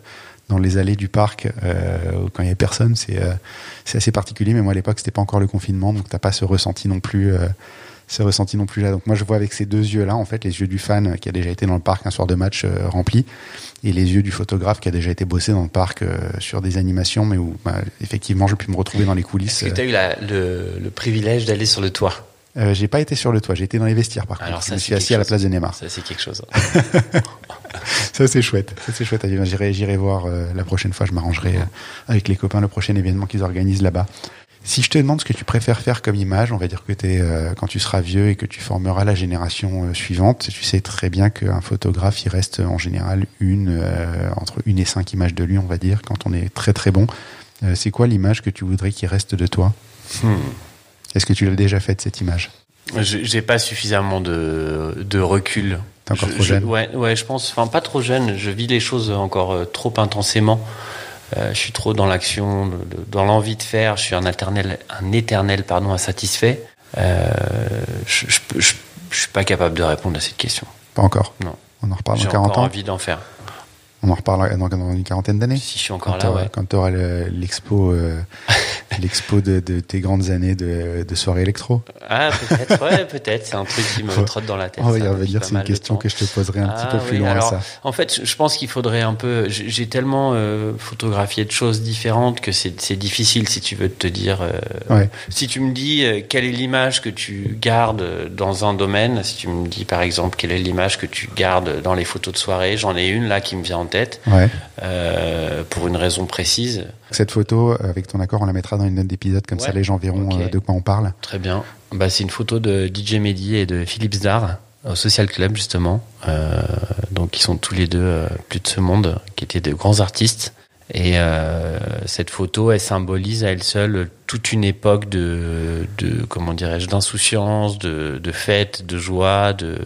dans les allées du parc euh, quand il y a personne, c'est euh, c'est assez particulier. Mais moi, à l'époque, c'était pas encore le confinement, donc t'as pas ce ressenti non plus. Euh, ce ressenti non plus là. Donc moi, je vois avec ces deux yeux-là, en fait, les yeux du fan qui a déjà été dans le parc un soir de match euh, rempli, et les yeux du photographe qui a déjà été bossé dans le parc euh, sur des animations, mais où bah, effectivement, j'ai pu me retrouver dans les coulisses. Est-ce que tu as eu la- le, le privilège d'aller sur le toit? Euh, j'ai pas été sur le toit, j'ai été dans les vestiaires par Alors contre. ça, je me suis assis à la place de Neymar. Ça, c'est quelque chose. Ça c'est chouette, ça c'est chouette. J'irai, j'irai voir euh, la prochaine fois. Je m'arrangerai avec les copains le prochain événement qu'ils organisent là-bas. Si je te demande ce que tu préfères faire comme image, on va dire que t'es, euh, quand tu seras vieux et que tu formeras la génération euh, suivante, tu sais très bien qu'un photographe, il reste en général une euh, entre une et cinq images de lui, on va dire, quand on est très très bon. C'est quoi l'image que tu voudrais qu'il reste de toi? Hmm. Est-ce que tu l'as déjà faite cette image? Je- J'ai pas suffisamment de, de recul. T'es encore Je- trop je- jeune? ouais, ouais, je pense. Enfin, pas trop jeune. Je vis les choses encore trop intensément. Euh, je suis trop dans l'action, de- de- dans l'envie de faire. Je suis un éternel, un éternel pardon, insatisfait. Euh, je, je, peux- je, je suis pas capable de répondre à cette question. Pas encore. Non. On en reparle J'ai dans 40 encore ans. envie d'en faire. On en reparlera dans, dans une quarantaine d'années. Si je suis encore quand là, ouais. quand tu auras l'expo euh, l'expo de, de tes grandes années de, de soirée électro. Ah, peut-être, ouais, peut-être. C'est un truc qui me trotte dans la tête. On va pas c'est une question que je te poserai un Ah petit peu plus oui, loin alors, ça. En fait, je pense qu'il faudrait un peu. J'ai tellement euh, photographié de choses différentes que c'est difficile si tu veux te dire. euh, Ouais. Si tu me dis euh, quelle est l'image que tu gardes dans un domaine, si tu me dis par exemple quelle est l'image que tu gardes dans les photos de soirée, j'en ai une là qui me vient en tête Ouais. euh, pour une raison précise. Cette photo, avec ton accord, on la mettra dans une note d'épisode, comme ça les gens verront euh, de quoi on parle. Très bien. Bah, c'est une photo de DJ Mehdi et de Philippe Zdar au Social Club justement. Euh, donc ils sont tous les deux euh, plus de ce monde, qui étaient de grands artistes. Et euh, cette photo, elle symbolise à elle seule toute une époque de, de comment dirais-je, d'insouciance, de, de fête, de joie, de,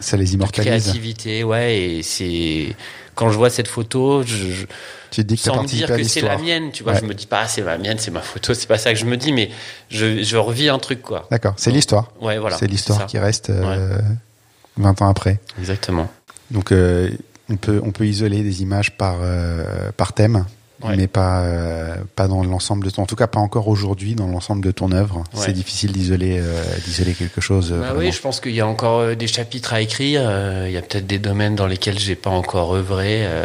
Ça les de créativité. Ouais, et c'est quand je vois cette photo, je, je- Tu te dis que sans me dire que c'est la mienne, tu vois. Ouais. Je me dis pas, ah, c'est ma mienne, c'est ma photo, c'est pas ça que je me dis, mais je, je revis un truc, quoi. D'accord, c'est l'histoire. Ouais, voilà. c'est l'histoire qui reste euh, 20 ans après. Exactement. Donc euh, on peut on peut isoler des images par euh, par thème, Ouais. mais pas euh, pas dans l'ensemble de ton. En tout cas, pas encore aujourd'hui dans l'ensemble de ton œuvre. Ouais. C'est difficile d'isoler euh, d'isoler quelque chose. euh, Bah oui, je pense qu'il y a encore euh, des chapitres à écrire. euh, Il y a peut-être des domaines dans lesquels j'ai pas encore œuvré. euh,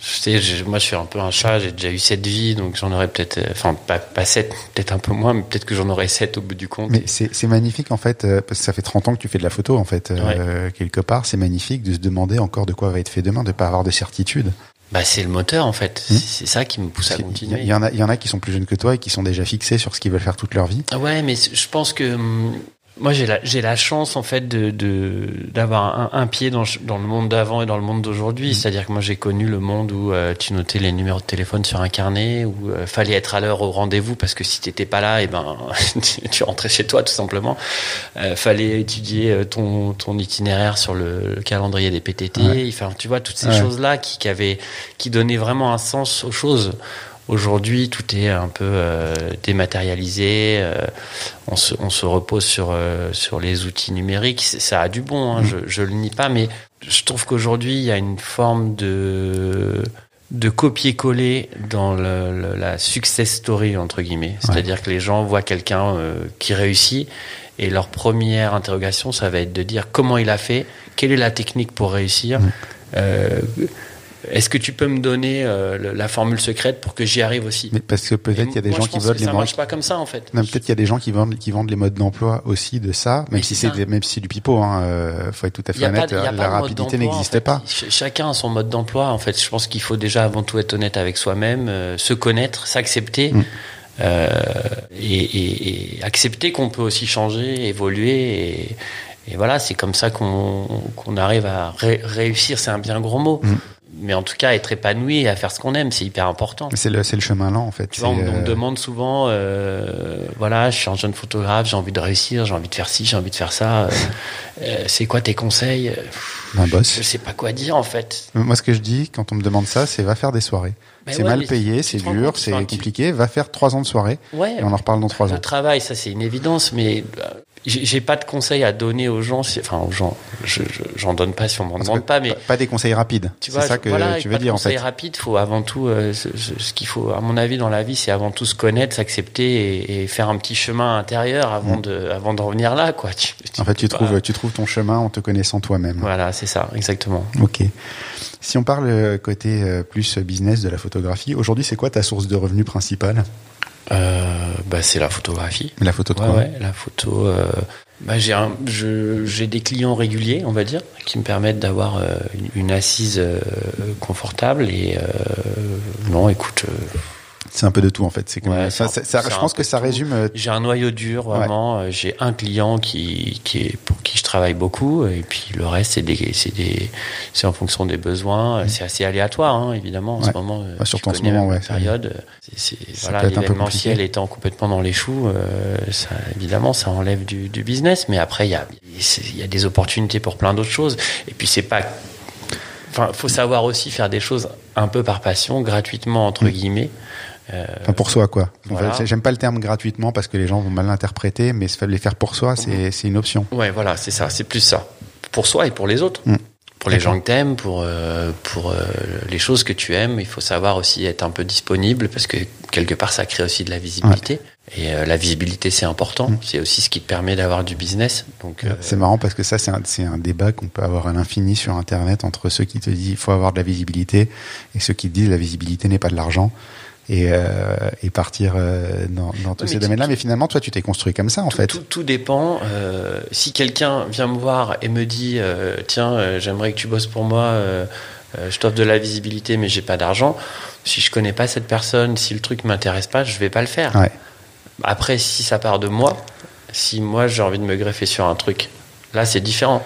je sais, moi, je suis un peu un chat. J'ai déjà eu sept vies, donc j'en aurais peut-être, enfin, pas, pas sept, peut-être un peu moins, mais peut-être que j'en aurais sept au bout du compte. Mais c'est c'est magnifique en fait, euh, parce que ça fait 30 ans que tu fais de la photo en fait, euh, quelque part. C'est magnifique de se demander encore de quoi va être fait demain, de pas avoir de certitude. Bah, c'est le moteur, en fait. Hmm. C'est- ça qui me pousse à continuer. il y en a, il y en a qui sont plus jeunes que toi et qui sont déjà fixés sur ce qu'ils veulent faire toute leur vie. Ah Ouais, mais je pense que hum, moi j'ai la j'ai la chance en fait de de- d'avoir un, un pied dans dans le monde d'avant et dans le monde d'aujourd'hui. Mm. C'est-à-dire que moi j'ai connu le monde où euh, tu notais les numéros de téléphone sur un carnet, où euh, fallait être à l'heure au rendez-vous parce que si t'étais pas là, et ben tu, rentrais chez toi tout simplement. Euh, fallait étudier euh, ton ton itinéraire sur le, le calendrier des PTT. Ouais. Enfin, tu vois toutes ces Ouais. choses là qui qui avaient qui donnaient vraiment un sens aux choses. Aujourd'hui, tout est un peu euh, dématérialisé. euh, on, se, on se repose sur, euh, sur les outils numériques. Ça a du bon, hein, Mm. je, je le nie pas, mais je trouve qu'aujourd'hui, il y a une forme de de copier-coller dans le, le- la success story entre guillemets, c'est-à-dire que les gens voient quelqu'un euh, qui réussit et leur première interrogation, ça va être de dire comment il a fait, quelle est la technique pour réussir, Mm. Euh, est-ce que tu peux me donner euh, la formule secrète pour que j'y arrive aussi? Mais parce que peut-être il y a des moi, gens qui que les ça modes. marche pas comme ça en fait. Non, peut-être qu'il y a des gens qui vendent, qui vendent les modes d'emploi aussi de ça, même si c'est même si du pipeau, hein, euh, faut être tout à fait honnête, pas la rapidité n'existe en fait. pas. Ch- Chacun a son mode d'emploi. En fait, je pense qu'il faut déjà avant tout être honnête avec soi-même, euh, se connaître, s'accepter. Mm. euh, et, et- et accepter qu'on peut aussi changer, évoluer et, et voilà, c'est comme ça qu'on arrive à ré- réussir. C'est un bien gros mot, Mm. Mais en tout cas être épanoui et à faire ce qu'on aime, c'est hyper important. C'est le, c'est le chemin lent en fait. Tu vois, on, me euh, demande souvent, euh, voilà, je suis un jeune photographe, j'ai envie de réussir, j'ai envie de faire ci, j'ai envie de faire ça. euh, c'est quoi tes conseils? Un boss. Je sais pas quoi dire en fait. Moi, ce que je dis quand on me demande ça, c'est va faire des soirées. Ben c'est ouais, mal payé, c'est dur, c'est compliqué. Va faire trois ans de soirée Ouais. et on en reparle dans trois Le ans. travail, ça c'est une évidence, mais j'ai pas de conseils à donner aux gens. si- Enfin, aux gens, je- je- j'en donne pas si on m'en demande pas, mais pas- pas des conseils rapides. tu C'est vois, ça que voilà, tu pas veux de dire en conseils fait. rapides. Faut avant tout, euh, ce, qu'il faut, à mon avis, dans la vie, c'est avant tout se connaître, s'accepter et, et faire un petit chemin intérieur avant de, avant d'en venir là, quoi. Tu- Mm. En fait, tu pas- trouves, tu trouves ton chemin en te connaissant toi-même. Voilà, c'est ça, exactement. Ok. Si on parle euh, côté euh, plus business de la photographie, aujourd'hui, c'est quoi ta source de revenus principale? Bah, c'est la photographie. La photo de quoi ouais, la photo. euh, bah, j'ai un, je- j'ai des clients réguliers, on va dire, qui me permettent d'avoir euh, une, une assise euh, confortable et euh, non, écoute, euh, C'est un peu de tout en fait. C'est Ouais, ça, ça- ça- je pense que ça résume. euh, j'ai un noyau dur vraiment. euh, J'ai un client qui, qui est pour qui je travaille beaucoup et puis le reste c'est des, c'est en fonction des besoins. euh, C'est assez aléatoire, hein, évidemment en Ouais. ce moment. euh, Ouais, surtout en ce moment, ouais, Période, euh, c'est, voilà, l'événementiel étant complètement dans les choux, euh, ça, évidemment, ça enlève du, du business. Mais après, il y a, il y a des opportunités pour plein d'autres choses. Et puis c'est pas Enfin, faut savoir aussi faire des choses un peu par passion, gratuitement entre guillemets. Euh, Enfin, pour soi, quoi. Voilà. J'aime pas le terme gratuitement parce que les gens vont mal l'interpréter, mais se- les faire pour soi, c'est c'est une option. Ouais, voilà, c'est ça, c'est plus ça. Pour soi et pour les autres. Mm. Pour les gens que t'aimes, pour, euh, pour euh, les choses que tu aimes, il faut savoir aussi être un peu disponible parce que quelque part ça crée aussi de la visibilité. Et euh, la visibilité c'est important, Mm. c'est aussi ce qui te permet d'avoir du business. Donc, C'est marrant parce que ça, c'est un, c'est un débat qu'on peut avoir à l'infini sur Internet entre ceux qui te disent il faut avoir de la visibilité et ceux qui te disent la visibilité n'est pas de l'argent. Et, euh, et partir euh, dans, dans tous ces domaines-là. Mais finalement, toi, tu t'es construit comme ça, en tout, fait. tout, tout dépend. Euh, si quelqu'un vient me voir et me dit euh, tiens, j'aimerais que tu bosses pour moi, je t'offre de la visibilité, mais j'ai pas d'argent. Si je connais pas cette personne, si le truc m'intéresse pas, je vais pas le faire. Ouais. Après, si ça part de moi, si moi j'ai envie de me greffer sur un truc, là c'est différent.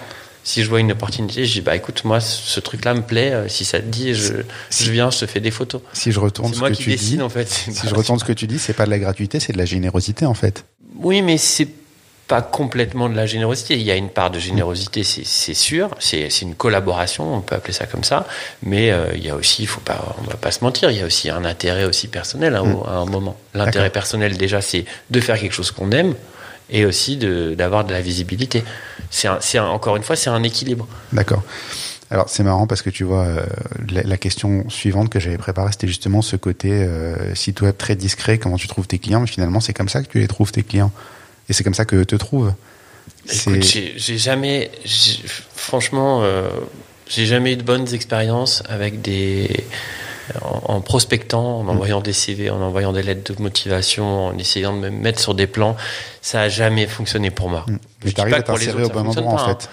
Si je vois une opportunité, je dis bah écoute, moi ce truc-là me plaît, euh, si ça te dit, je, Si- je viens, je te fais des photos. Si je retourne ce moi que qui tu décide dis, en fait. C'est si je retourne ce que tu dis, c'est pas de la gratuité, c'est de la générosité, en fait. Oui, mais c'est pas complètement de la générosité. Il y a une part de générosité, c'est sûr. C'est une collaboration, on peut appeler ça comme ça. Mais euh, il y a aussi, faut pas, on va pas se mentir, il y a aussi un intérêt aussi personnel hein, au- à un moment. L'intérêt personnel déjà, c'est de faire quelque chose qu'on aime et aussi de- d'avoir de, la visibilité. C'est encore une fois, c'est un équilibre. D'accord. Alors c'est marrant parce que tu vois euh, la, la question suivante que j'avais préparée c'était justement ce côté euh, site web très discret comment tu trouves tes clients mais finalement c'est comme ça que tu les trouves tes clients et c'est comme ça que eux te trouvent. Écoute, j'ai jamais, franchement, euh, j'ai jamais eu de bonnes expériences avec des, en, en prospectant, en Mm. envoyant des CV, en envoyant des lettres de motivation, en essayant de me mettre sur des plans. Ça a jamais fonctionné pour moi. mais Je dis t'arrives pas à t'insérer au bon endroit en pas, hein. fait.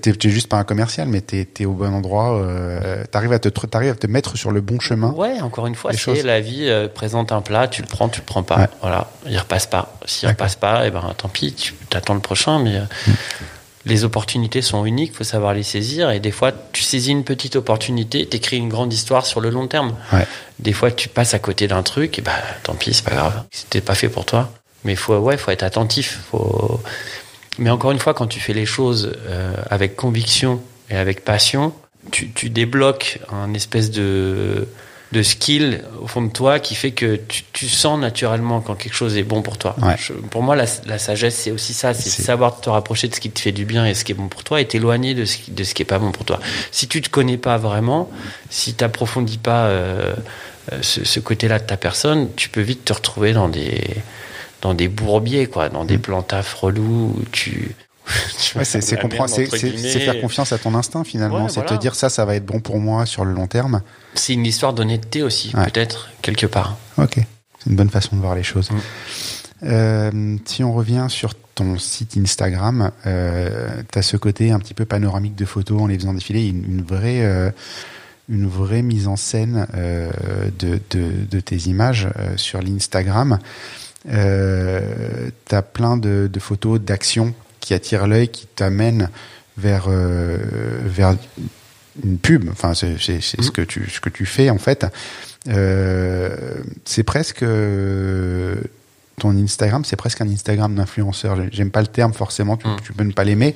T'es- juste pas un commercial mais t'es es au bon endroit. Euh, t'arrives à te t'arrives à te mettre sur le bon chemin. Ouais, encore une fois, c'est la vie euh, présente un plat, tu le prends, tu le prends pas. Ouais. Voilà, il repasse pas. S'il repasse pas, et ben tant pis, tu attends le prochain. Mais euh, les opportunités sont uniques, faut savoir les saisir. Et des fois, tu saisis une petite opportunité, t'écris une grande histoire sur le long terme. Ouais. Des fois, tu passes à côté d'un truc, et bah tant pis, c'est pas grave. C'était pas fait pour toi. Mais faut, ouais, faut être attentif. Faut... Mais encore une fois, quand tu fais les choses euh, avec conviction et avec passion, tu, tu débloques un espèce de, de skill au fond de toi qui fait que tu, tu sens naturellement quand quelque chose est bon pour toi. Ouais. Je- pour moi, la, la sagesse, c'est aussi ça, c'est savoir te rapprocher de ce qui te fait du bien et ce qui est bon pour toi et t'éloigner de ce, qui, de ce qui est pas bon pour toi. Si tu te connais pas vraiment, si t'approfondis pas euh, euh, ce, ce côté-là de ta personne, tu peux vite te retrouver dans des dans des bourbiers, quoi, dans des plans taf relous où tu, c'est faire confiance à ton instinct finalement. Ouais, c'est te dire ça, ça va être bon pour moi sur le long terme. C'est une histoire d'honnêteté aussi, Ouais. peut-être, quelque part. Ok, c'est une bonne façon de voir les choses. Mm. Euh, si on revient sur ton site Instagram, euh, tu as ce côté un petit peu panoramique de photos en les faisant défiler, une, une vraie, euh, une vraie mise en scène euh, de, de, de tes images sur l'Instagram. Euh, tu as plein de, de photos d'action qui attirent l'œil, qui t'amènent vers, euh, vers une pub. Enfin, c'est ce, Mhm. que tu, ce que tu fais en fait. Euh, c'est presque euh, ton Instagram, c'est presque un Instagram d'influenceur. J'aime pas le terme forcément, tu, Mm. tu peux ne pas l'aimer.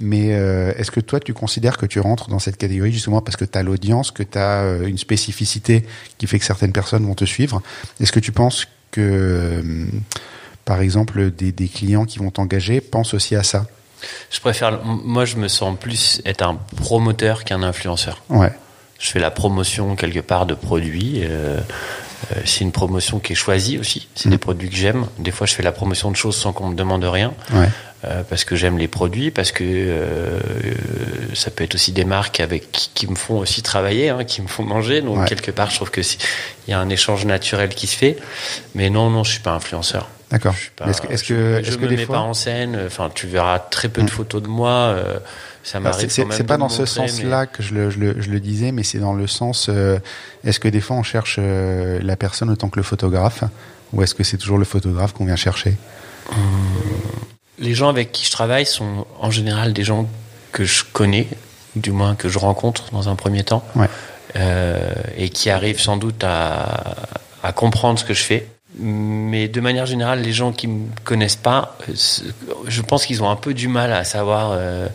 Mais euh, est-ce que toi, tu considères que tu rentres dans cette catégorie justement parce que tu as l'audience, que tu as une spécificité qui fait que certaines personnes vont te suivre? Est-ce que tu penses que, par exemple, des, des clients qui vont t'engager pensent aussi à ça Je préfère, moi, je me sens plus être un promoteur qu'un influenceur. Ouais, Je fais la promotion quelque part de produits. euh, euh, c'est une promotion qui est choisie aussi. C'est des produits que j'aime. Des fois, je fais la promotion de choses sans qu'on me demande rien. ouais, euh, parce que j'aime les produits, parce que euh, ça peut être aussi des marques avec qui, qui me font aussi travailler, hein, qui me font manger. Donc Ouais. quelque part, je trouve que il y a un échange naturel qui se fait. Mais non, non, je suis pas influenceur. D'accord. Est-ce que, je, que, je est-ce que me des mets fois, pas en scène. Enfin, tu verras très peu de Mm. photos de moi. euh, ça m'arrive c'est- pas dans ce sens-là que je le, je, le, je le disais, mais c'est dans le sens euh, est-ce que des fois on cherche euh, la personne autant que le photographe Ou est-ce que c'est toujours le photographe qu'on vient chercher? Les gens avec qui je travaille sont en général des gens que je connais, du moins que je rencontre dans un premier temps, Ouais. et qui arrivent sans doute à, à comprendre ce que je fais. Mais de manière générale, les gens qui me connaissent pas, euh, je pense qu'ils ont un peu du mal à savoir euh,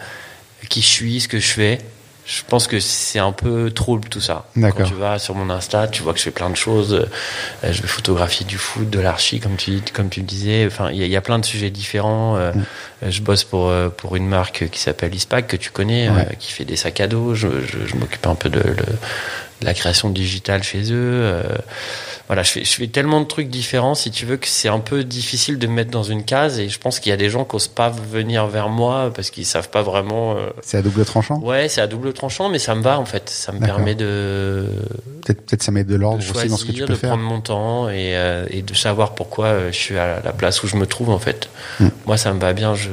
qui je suis, ce que je fais. Je pense que c'est un peu trouble tout ça. Quand tu vas sur mon Insta, tu vois que je fais plein de choses. Euh, je vais photographier du foot, de l'archi, comme tu comme tu le disais. Enfin, il y, a- il y a plein de sujets différents. Mm. Je bosse pour pour une marque qui s'appelle Ispac que tu connais, Ouais. qui fait des sacs à dos. Je, je, je m'occupe un peu de, de la création digitale chez eux. Euh, voilà, je fais, je fais tellement de trucs différents, si tu veux, que c'est un peu difficile de me mettre dans une case. Et je pense qu'il y a des gens qui osent pas venir vers moi parce qu'ils savent pas vraiment. euh, C'est à double tranchant? Ouais, c'est à double tranchant, mais ça me va en fait. Ça me permet de, Peut-être peut ça met de de l'ordre aussi dans ce que tu de peux faire. prendre mon temps et, euh, et de savoir pourquoi euh, je suis à la place où je me trouve en fait. Mm. Moi, ça me va bien. Je,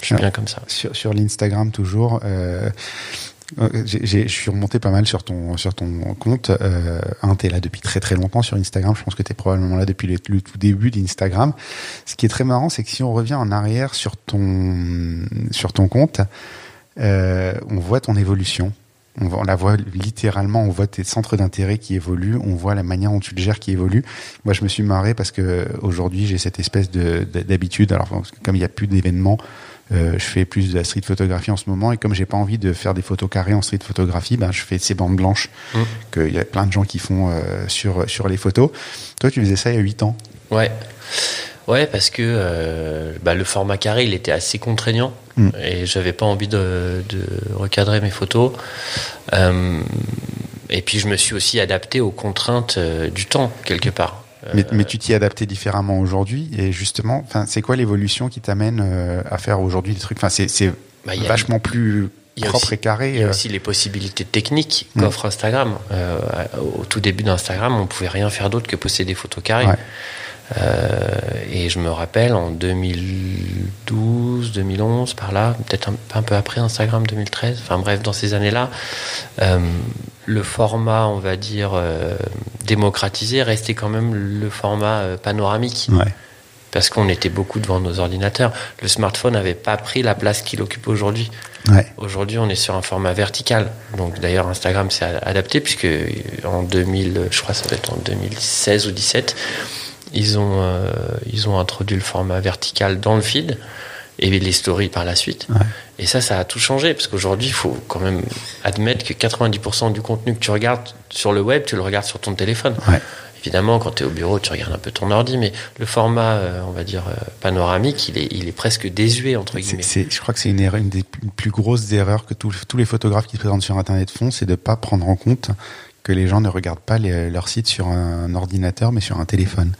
je suis bien comme ça. Sur, sur l'Instagram toujours. Euh, je suis remonté pas mal sur ton sur ton compte. Euh, un, t'es là depuis très très longtemps sur Instagram. Je pense que t'es probablement là depuis le, tout début d'Instagram. Ce qui est très marrant, c'est que si on revient en arrière sur ton sur ton compte, euh, on voit ton évolution. On, la voit littéralement, on voit tes centres d'intérêt qui évoluent, on voit la manière dont tu le gères qui évolue. Moi, je me suis marré parce que aujourd'hui, j'ai cette espèce de de- d'habitude. Alors, comme il n'y a plus d'événements, euh, je fais plus de la street photographie en ce moment et comme j'ai pas envie de faire des photos carrées en street photographie, ben je fais ces bandes blanches Mm. qu'il y a plein de gens qui font euh, sur sur les photos. Toi, tu faisais ça il y a 8 ans. Ouais. Ouais, parce que euh, bah, le format carré, il était assez contraignant Mm. et j'avais pas envie de, de recadrer mes photos. Euh, et puis je me suis aussi adapté aux contraintes euh, du temps quelque part. Mais, mais tu t'y es adapté différemment aujourd'hui et justement, enfin, c'est quoi l'évolution qui t'amène euh, à faire aujourd'hui des trucs? Enfin, c'est Bah, vachement plus propre aussi- et carré. Il y a euh. aussi les possibilités techniques qu'offre Instagram. Euh, au tout début d'Instagram, on pouvait rien faire d'autre que poster des photos carrées. Ouais. Euh, et je me rappelle en 2012, 2011, par là, peut-être un, un peu après Instagram, 2013, enfin bref, dans ces années-là, le format, on va dire, euh, démocratisé restait quand même le format euh, panoramique Ouais. parce qu'on était beaucoup devant nos ordinateurs. Le smartphone n'avait pas pris la place qu'il occupe aujourd'hui. Ouais. Aujourd'hui, on est sur un format vertical. Donc, d'ailleurs, Instagram s'est adapté puisque euh, en 2000, je crois que ça va être en 2016 ou 17, ils ont, euh, ils ont introduit le format vertical dans le feed et les stories par la suite. Ouais. Et ça, ça a tout changé parce qu'aujourd'hui, il faut quand même admettre que 90% du contenu que tu regardes sur le web, tu le regardes sur ton téléphone. Ouais. Évidemment, quand tu es au bureau, tu regardes un peu ton ordi, mais le format, euh, on va dire, euh, panoramique, il est, il est presque désuet, entre guillemets. je crois que c'est une, erreur- une des plus- grosses erreurs que tous tous les photographes qui se présentent sur Internet font, c'est de pas prendre en compte que les gens ne regardent pas les- leur site sur un ordinateur, mais sur un téléphone.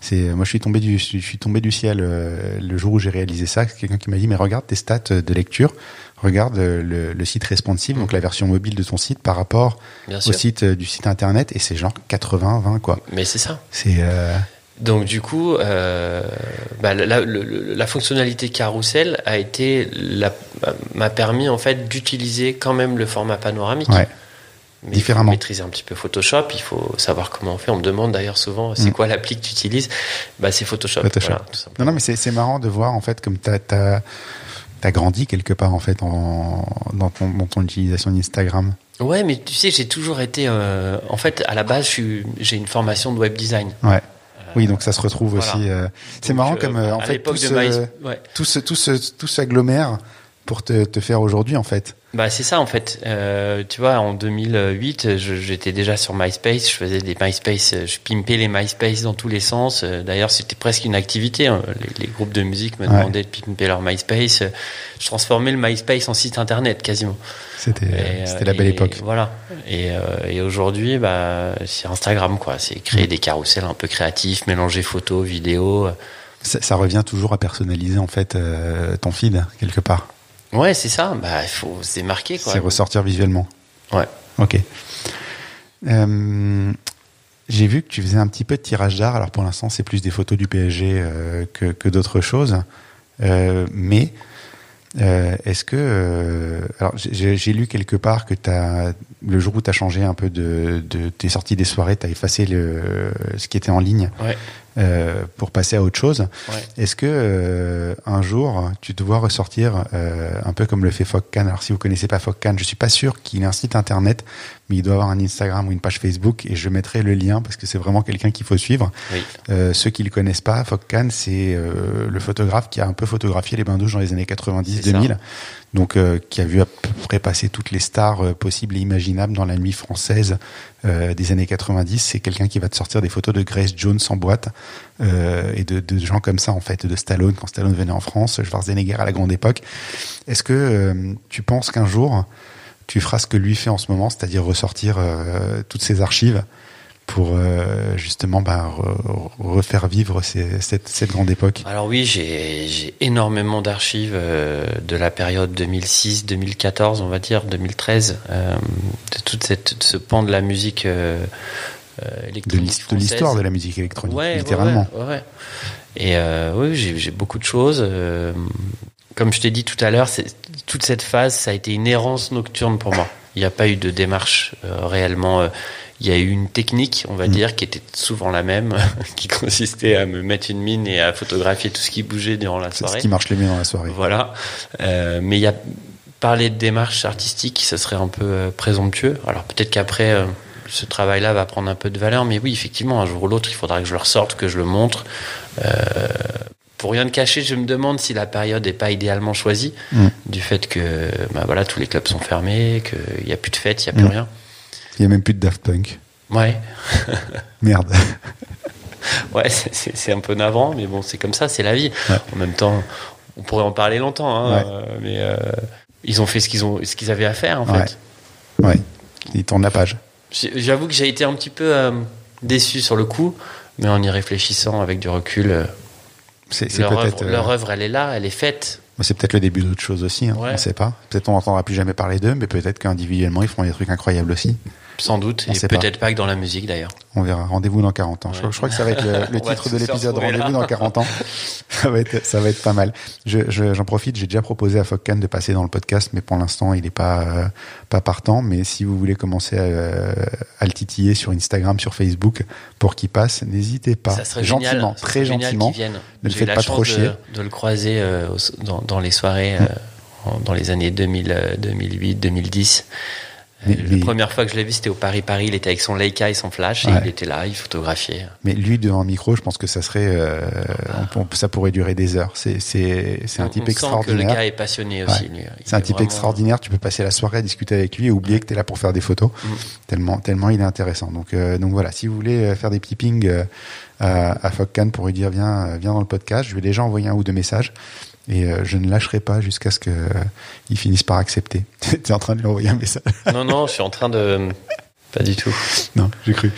C'est moi je suis tombé du je suis tombé du ciel euh, le jour où j'ai réalisé ça. C'est quelqu'un qui m'a dit mais regarde tes stats de lecture, regarde euh, le, le site responsive, donc la version mobile de ton site par rapport Bien au sûr. site euh, du site internet et c'est genre 80 20 quoi. Mais c'est ça. C'est euh, Donc du coup, euh, bah, la, la- le- la fonctionnalité carrousel a été m'a permis en fait d'utiliser quand même le format panoramique. ouais. Mais différemment. Il faut maîtriser un petit peu Photoshop. Il faut savoir comment on fait. On me demande d'ailleurs souvent c'est Mm. quoi l'appli que tu utilises? Bah c'est Photoshop. Photoshop. Voilà. Non non mais c'est c'est marrant de voir en fait comme t'as t'as t'as grandi quelque part en fait en dans ton dans ton utilisation d'Instagram. Ouais, mais tu sais, j'ai toujours été. euh, en fait, à la base, j'ai une formation de web design. Ouais. Oui, donc ça se retrouve voilà. aussi. euh, c'est marrant euh, comme euh, en fait tout de se, ouais. tout se tout se tout s'agglomère pour te, te faire aujourd'hui en fait. Bah c'est ça en fait. Euh, tu vois, en 2008, je- j'étais déjà sur MySpace. Je faisais des MySpace, euh, je pimpais les MySpace dans tous les sens. Euh, D'ailleurs, c'était presque une activité. hein. Les, les groupes de musique me Ouais. demandaient de pimper leur MySpace. Je transformais le MySpace en site internet quasiment. C'était c'était euh, la belle et époque. Voilà. Et, euh, et aujourd'hui, bah, c'est Instagram quoi. C'est Mm. créer des carousels un peu créatifs, mélanger photos, vidéos. Ça, ça revient toujours à personnaliser en fait euh, ton feed quelque part. Ouais, c'est ça. Bah, il faut se démarquer quoi. C'est ressortir visuellement. Ouais. Ok. Euh, J'ai vu que tu faisais un petit peu de tirage d'art. Alors pour l'instant, c'est plus des photos du PSG euh, que, que d'autres choses. Euh, mais est-ce que alors j'ai j'ai lu quelque part que as, le jour où tu as changé un peu de, de tes sorties des soirées, tu as effacé le, ce qui était en ligne Ouais. Euh, pour passer à autre chose. Ouais. Est-ce que euh, un jour tu te vois ressortir euh, un peu comme le fait Fogcan Alors si vous connaissez pas Fogcan, je suis pas sûr qu'il ait un site internet, mais il doit avoir un Instagram ou une page Facebook et je mettrai le lien parce que c'est vraiment quelqu'un qu'il faut suivre. Oui. Euh, ceux qui le connaissent pas, Fogcan, c'est euh, le photographe qui a un peu photographié les bains douches dans les années C'est 90-2000, ça. donc euh, qui a vu à peu près passer toutes les stars euh, possibles et imaginables dans la nuit française euh, des années 90. C'est quelqu'un qui va te sortir des photos de Grace Jones en boîte euh, et de, de gens comme ça en fait, de Stallone quand Stallone venait en France, Schwarzenegger à la grande époque. Est-ce que euh, tu penses qu'un jour tu feras ce que lui fait en ce moment, c'est-à-dire ressortir euh, toutes ses archives pour euh, justement bah, re- refaire vivre ces- cette, cette grande époque Alors oui, j'ai énormément d'archives euh, de la période 2006, 2014, on va dire, 2013, euh, de de ce pan de la musique électronique de l'histoire de la musique électronique, Ouais, littéralement. Ouais, ouais. Et euh, oui, j'ai j'ai beaucoup de choses. euh, comme je t'ai dit tout à l'heure, toute cette phase, ça a été une errance nocturne pour moi. Il n'y a pas eu de démarche euh, réellement. euh, il y a eu une technique, on va Mm. dire, qui était souvent la même, qui consistait à me mettre une mine et à photographier tout ce qui bougeait durant la C'est ce soirée. qui marche le mieux dans la soirée. Voilà. Euh, mais il y a parler de démarche artistique, ça serait un peu présomptueux. Alors peut-être qu'après, ce travail-là va prendre un peu de valeur, mais oui, effectivement, un jour ou l'autre, il faudra que je le ressorte, que je le montre. Euh, pour rien de cacher, je me demande si la période n'est pas idéalement choisie, Mm. du fait que bah voilà, tous les clubs sont fermés, qu'il n'y a plus de fêtes, il n'y a plus Mm. rien. Il y a même plus de Daft Punk. Ouais, Merde. ouais, c'est- un peu navrant, mais bon, c'est comme ça, c'est la vie. Ouais. En même temps, on pourrait en parler longtemps, hein, Ouais. euh, mais euh, ils ont fait ce qu'ils qu'ils avaient à faire en Ouais. fait. Ouais. Il tourne la page. J'avoue que j'ai été un petit peu euh, déçu sur le coup, mais en y réfléchissant avec du recul, C'est leur œuvre, peut-être euh, leur œuvre, elle est là, elle est faite. c'est peut-être le début d'autre chose aussi. Hein. Ouais. On sait pas. Peut-être on n'entendra plus jamais parler d'eux, mais peut-être qu'individuellement ils feront des trucs incroyables aussi. Sans doute, On et pas. peut-être pas. que dans la musique d'ailleurs. On verra. Rendez-vous dans 40 ans. Je, Ouais. je crois que ça va être le, titre de l'épisode. Rendez-vous dans 40 ans. ça va être, ça va être pas mal. Je, je- j'en profite. J'ai déjà proposé à Fogcan de passer dans le podcast, mais pour l'instant, il n'est pas, euh, pas partant. Mais si vous voulez commencer à, euh, à le titiller sur Instagram, sur Facebook, pour qu'il passe, n'hésitez pas. ça serait gentiment, génial, très serait gentiment. Ne le faites pas trop de, chier. de le croiser euh, dans, dans les soirées euh, dans les années 2000, euh, 2008, 2010. Mais- mais- La première fois que je l'ai vu, c'était au Paris Paris. Il était avec son Leica et son flash, Ouais. et il était là, il photographiait. Mais lui, devant un micro, je pense que ça serait, euh, on ça pourrait durer des heures. C'est, c'est, c'est un On- type on sent que le extraordinaire. gars est passionné aussi. lui. Il C'est un type vraiment- extraordinaire. Tu peux passer la soirée à discuter avec lui et oublier que tu es là pour faire des photos. Mm. Tellement, tellement il est intéressant. Donc, euh, donc voilà. Si vous voulez euh, faire des petits pings euh, à, à pour lui dire viens, euh, viens dans le podcast, je vais déjà envoyer un ou deux messages et euh, je ne lâcherai pas jusqu'à ce que euh, il finisse par accepter. tu es en train de lui envoyer un message Non, non, je suis en train de. Pas du tout. Non, j'ai cru.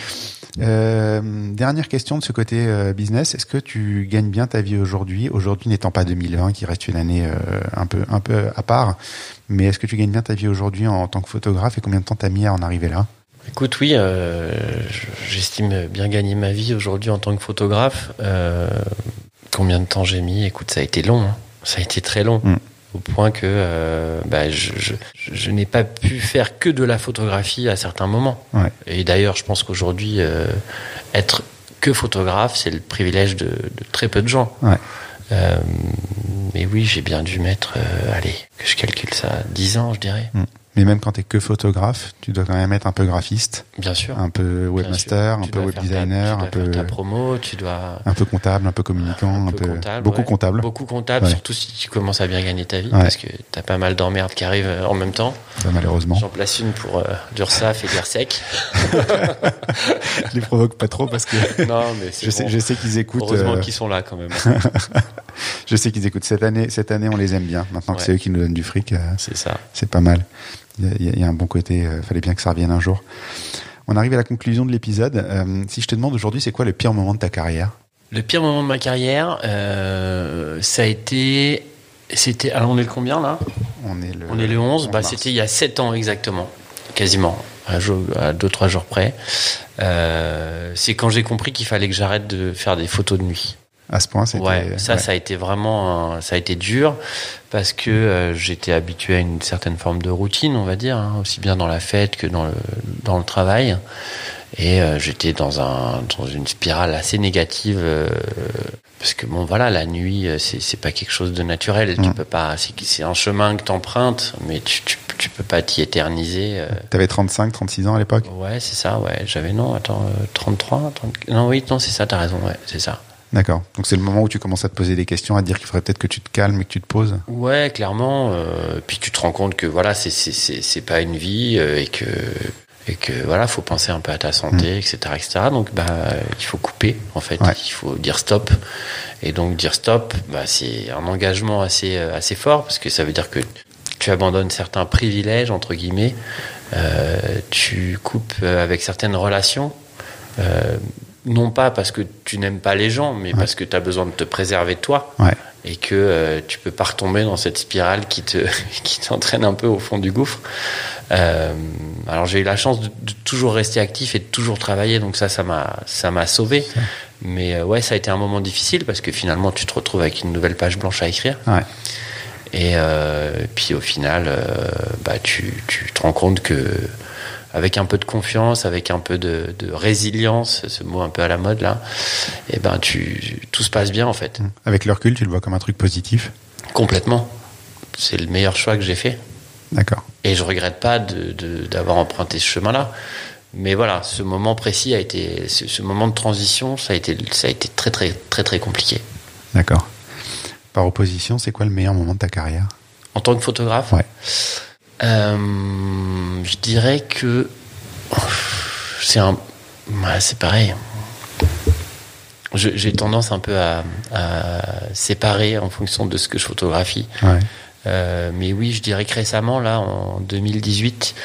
Euh, dernière question de ce côté euh, business. Est-ce que tu gagnes bien ta vie aujourd'hui? Aujourd'hui n'étant pas 2020, qui reste une année euh, un peu un peu à part, mais est-ce que tu gagnes bien ta vie aujourd'hui en, en tant que photographe et combien de temps t'as mis à en arriver là? Écoute, oui, j'estime bien gagner ma vie aujourd'hui en tant que photographe. Combien de temps j'ai mis? Écoute, ça a été long. hein. Ça a été très long. Mm. Au point que euh, bah, je, je, je n'ai pas pu faire que de la photographie à certains moments. Ouais. Et d'ailleurs, je pense qu'aujourd'hui, euh, être que photographe, c'est le privilège de, de très peu de gens. Ouais. Euh, mais oui, j'ai bien dû mettre, euh, allez, que je calcule ça, 10 ans, je dirais. Mais même quand t'es que photographe, tu dois quand même être un peu graphiste, Bien sûr. un peu webmaster, un Tu peu web ta- designer, tu un peu ta promo, tu dois un peu comptable, un peu communicant, un, peu, comptable, beaucoup ouais. comptable. Beaucoup comptable, Ouais. surtout si tu commences à bien gagner ta vie, Ouais. parce que t'as pas mal d'emmerdes qui arrivent euh, en même temps. Ça, malheureusement. J'en place une pour euh, l'URSSAF et l'IRSEC. Je les provoque pas trop parce que non, mais c'est je sais, bon. je sais qu'ils écoutent. Heureusement euh, qu'ils sont là quand même. je sais qu'ils écoutent cette année. Cette année, on les aime bien. Maintenant que c'est eux qui nous donnent du fric, euh, c'est ça. c'est pas mal. Il y, a, y un bon côté. euh, fallait bien que ça revienne un jour. On arrive à la conclusion de l'épisode. Euh, si je te demande aujourd'hui, c'est quoi le pire moment de ta carrière? Le pire moment de ma carrière, euh, ça a été. C'était. Alors, on est le combien là? On est le. On est le 11, bah, c'était il y a 7 ans exactement, quasiment, à 2-3 jours près. Euh, c'est quand j'ai compris qu'il fallait que j'arrête de faire des photos de nuit. À ce point, c'était. Ouais, ça, ouais. ça a été vraiment, ça a été dur parce que euh, j'étais habitué à une certaine forme de routine, on va dire, hein, aussi bien dans la fête que dans le dans le travail. Et euh, j'étais dans un dans une spirale assez négative euh, parce que bon voilà, la nuit, c'est c'est pas quelque chose de naturel. Tu Mm. peux pas, c'est c'est un chemin que t'empruntes, mais tu, tu tu peux pas t'y éterniser. T'avais 35, 36 ans à l'époque? Ouais, c'est ça. Ouais, j'avais non, attends, euh, 33, 30 non oui, non, c'est ça, t'as raison. Ouais, c'est ça. D'accord. Donc c'est le moment où tu commences à te poser des questions, à te dire qu'il faudrait peut-être que tu te calmes et que tu te poses. Ouais, clairement. euh, puis tu te rends compte que voilà, c'est c'est pas une vie euh, et que et que voilà, faut penser un peu à ta santé, etc., etc. Donc bah il faut couper en fait, Ouais. il faut dire stop. Et donc dire stop, bah c'est un engagement assez euh, assez fort parce que ça veut dire que tu abandonnes certains privilèges entre guillemets, euh, tu coupes avec certaines relations. euh, non pas parce que tu n'aimes pas les gens, mais Ouais. parce que tu as besoin de te préserver toi Ouais. et que euh, tu peux pas retomber dans cette spirale qui te qui t'entraîne un peu au fond du gouffre. Euh, alors j'ai eu la chance de, de toujours rester actif et de toujours travailler, donc ça ça m'a ça m'a sauvé. Mais euh, ouais, ça a été un moment difficile parce que finalement tu te retrouves avec une nouvelle page blanche à écrire. Ouais. Et euh, puis au final, bah tu tu te rends compte que avec un peu de confiance, avec un peu de, de résilience, ce mot un peu à la mode là, et ben tu tout se passe bien en fait. Avec le recul, tu le vois comme un truc positif? Complètement. C'est le meilleur choix que j'ai fait. D'accord. Et je regrette pas d'avoir emprunté ce chemin-là. Mais voilà, ce moment précis a été, ce, ce moment de transition, ça a été, ça a été très très très très compliqué. D'accord. Par opposition, c'est quoi le meilleur moment de ta carrière? En tant que photographe, Ouais. Euh, je dirais que c'est un, ouais, c'est pareil. J'ai tendance un peu à, à séparer en fonction de ce que je photographie. Ouais. Euh, mais oui, je dirais que récemment, là, en 2018,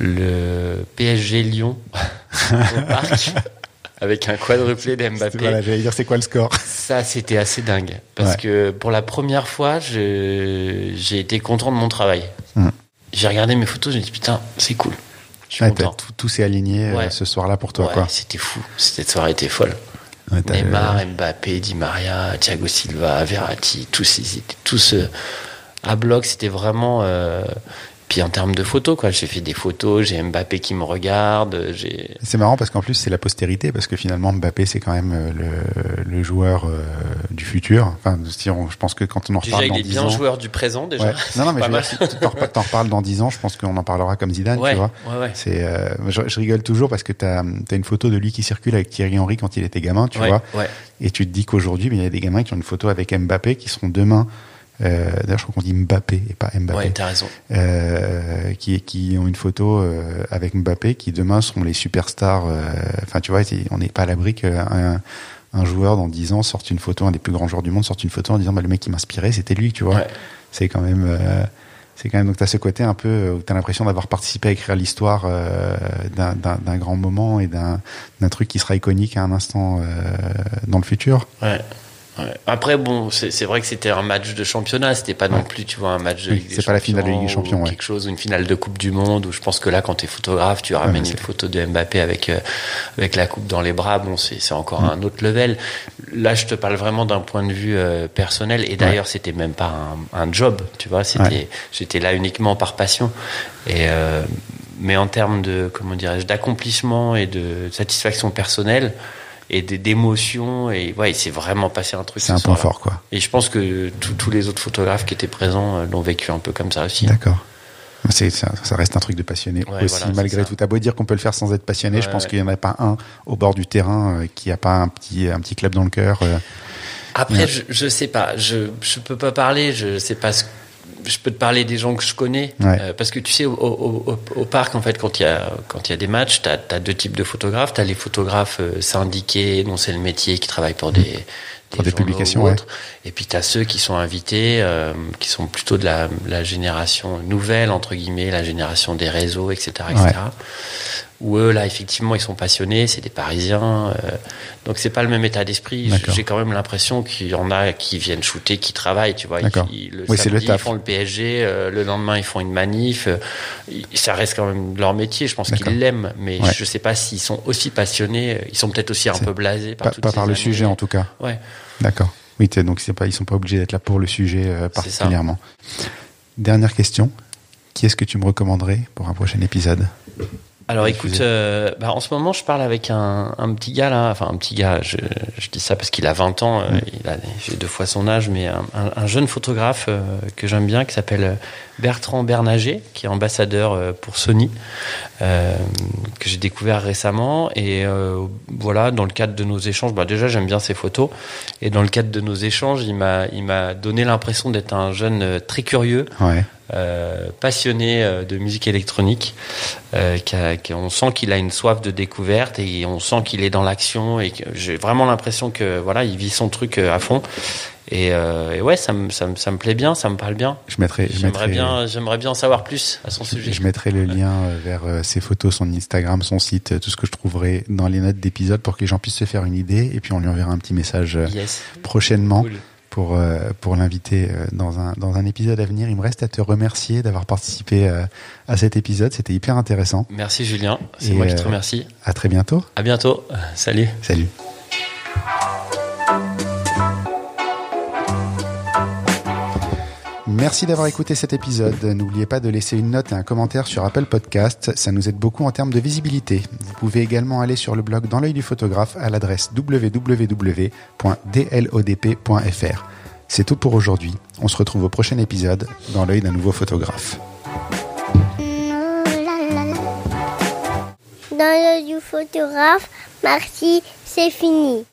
le PSG Lyon au parc avec un quadruplé d'Mbappé. Voilà, j'allais dire c'est quoi le score? Ça, c'était assez dingue. Parce Ouais. que pour la première fois, j'ai été content de mon travail. Mm. J'ai regardé mes photos, j'ai dit putain, c'est cool. Je suis Ouais, t'as content. tout, tout s'est aligné euh, Ouais. ce soir-là pour toi, Ouais, c'était fou. Cette soirée était folle. Neymar, Mbappé, Di Maria, Thiago Silva, Verratti, tous ils étaient tous euh, à bloc. C'était vraiment. euh, Puis en termes de photos, quoi, j'ai fait des photos, j'ai Mbappé qui me regarde, j'ai. C'est marrant parce qu'en plus c'est la postérité parce que finalement Mbappé c'est quand même euh, le, le joueur euh, du futur. Enfin, si on- je pense que quand on en Déjà, reparle il dans est 10 bien ans, joueur du présent déjà. Ouais. Non, non, mais je si tu t'en repa- t'en reparles dans 10 ans, je pense qu'on en parlera comme Zidane, Ouais, tu vois. ouais, ouais. C'est, euh, je, je rigole toujours parce que t'as as une photo de lui qui circule avec Thierry Henry quand il était gamin, tu vois. ouais. Et tu te dis qu'aujourd'hui, il y a des gamins qui ont une photo avec Mbappé qui seront demain. Euh, D'ailleurs, je crois qu'on dit Mbappé et pas Mbappé. Ouais, t'as raison. euh, qui, qui ont une photo euh, avec Mbappé qui demain seront les superstars. Enfin, tu vois, on n'est pas à l'abri qu'un un joueur dans 10 ans sorte une photo, un des plus grands joueurs du monde sorte une photo en disant bah, le mec qui m'inspirait, c'était lui, tu vois. Ouais. C'est quand même. C'est quand même donc t'as ce côté un peu où t'as l'impression d'avoir participé à écrire l'histoire d'un- grand moment et d'un truc qui sera iconique à un instant dans le futur. Ouais. Ouais. Après, bon, c'est vrai que c'était un match de championnat, c'était pas non Ouais. plus, tu vois, un match de Oui, Ligue des c'est pas la finale de Ligue des Champions, ou ouais. quelque chose, ou une finale de Coupe du Monde, où je pense que là, quand t'es photographe, tu ramènes mais une photo de Mbappé avec euh, avec la coupe dans les bras, bon, c'est c'est encore Mm. un autre level. Là, je te parle vraiment d'un point de vue euh, personnel, et d'ailleurs, c'était même pas un, un job, tu vois, c'était Ouais. j'étais là uniquement par passion, et euh, mais en termes de comment dirais-je d'accomplissement et de satisfaction personnelle et des- d'émotion et ouais il s'est vraiment passé un truc C'est ce un point fort, quoi. et je pense que tous- les autres photographes qui étaient présents euh, l'ont vécu un peu comme ça aussi D'accord. Ça, ça reste un truc de passionné Ouais, aussi, voilà, malgré tout. T'as beau dire qu'on peut le faire sans être passionné, je pense ouais. qu'il n'y en a pas un au bord du terrain euh, qui a pas un petit, un petit clap dans le cœur. euh. après je, je sais pas je je peux pas parler je sais pas ce je peux te parler des gens que je connais Ouais. euh, parce que tu sais au, au, au, au parc en fait quand il y a quand il y a des matchs t'as as deux types de photographes t'as les photographes euh, syndiqués dont c'est le métier qui travaillent pour des Mmh. Des journaux publications, ou ouais. autres. et puis t'as ceux qui sont invités euh, qui sont plutôt de la, la génération nouvelle entre guillemets la génération des réseaux etc etc Ouais. où eux là effectivement ils sont passionnés c'est des parisiens euh, donc c'est pas le même état d'esprit j'ai quand même l'impression qu'il y en a qui viennent shooter qui travaillent tu vois ils- le Oui, c'est le samedi, taf. ils font le PSG euh, le lendemain ils font une manif euh, ça reste quand même leur métier je pense qu'ils l'aiment mais Ouais. je sais pas s'ils sont aussi passionnés ils sont peut-être aussi un peu blasés par Pas, pas par le sujet, en tout cas. ouais D'accord. Oui, donc c'est pas, ils sont pas obligés d'être là pour le sujet euh, particulièrement. Dernière question. Qui est-ce que tu me recommanderais pour un prochain épisode? Alors écoute, euh, bah, en ce moment je parle avec un, un petit gars là, enfin un petit gars, je, je dis ça parce qu'il a 20 ans, euh, il a j'ai deux fois son âge, mais un, un- un jeune photographe que j'aime bien qui s'appelle Bertrand Bernager, qui est ambassadeur euh, pour Sony, euh, que j'ai découvert récemment. Et euh, voilà, dans le cadre de nos échanges, bah, déjà j'aime bien ses photos, et dans le cadre de nos échanges, il m'a il m'a donné l'impression d'être un jeune très curieux, Ouais. euh, passionné de musique électronique. Qui a- qui- on sent qu'il a une soif de découverte et on sent qu'il est dans l'action et j'ai vraiment l'impression que voilà, il vit son truc à fond. Et, euh, et ouais, ça me, ça, me, ça me plaît bien, ça me parle bien. Je mettrai, J'aimerais bien, j'aimerais bien en savoir plus à son sujet. je mettrai le lien euh, vers euh, ses photos, son Instagram, son site, euh, tout ce que je trouverai dans les notes d'épisode pour que les gens puissent se faire une idée. Et puis on lui enverra un petit message euh, Yes. prochainement Cool. pour euh, pour l'inviter euh, dans un dans un épisode à venir. Il me reste à te remercier d'avoir participé euh, à cet épisode. C'était hyper intéressant. Merci Julien, c'est moi qui te euh, remercie. À très bientôt. À bientôt. Salut. Salut. Merci d'avoir écouté cet épisode. N'oubliez pas de laisser une note et un commentaire sur Apple Podcast. Ça nous aide beaucoup en termes de visibilité. Vous pouvez également aller sur le blog dans l'œil du photographe à l'adresse www.dlodp.fr. C'est tout pour aujourd'hui. On se retrouve au prochain épisode dans l'œil d'un nouveau photographe. Dans l'œil du photographe, merci, c'est fini.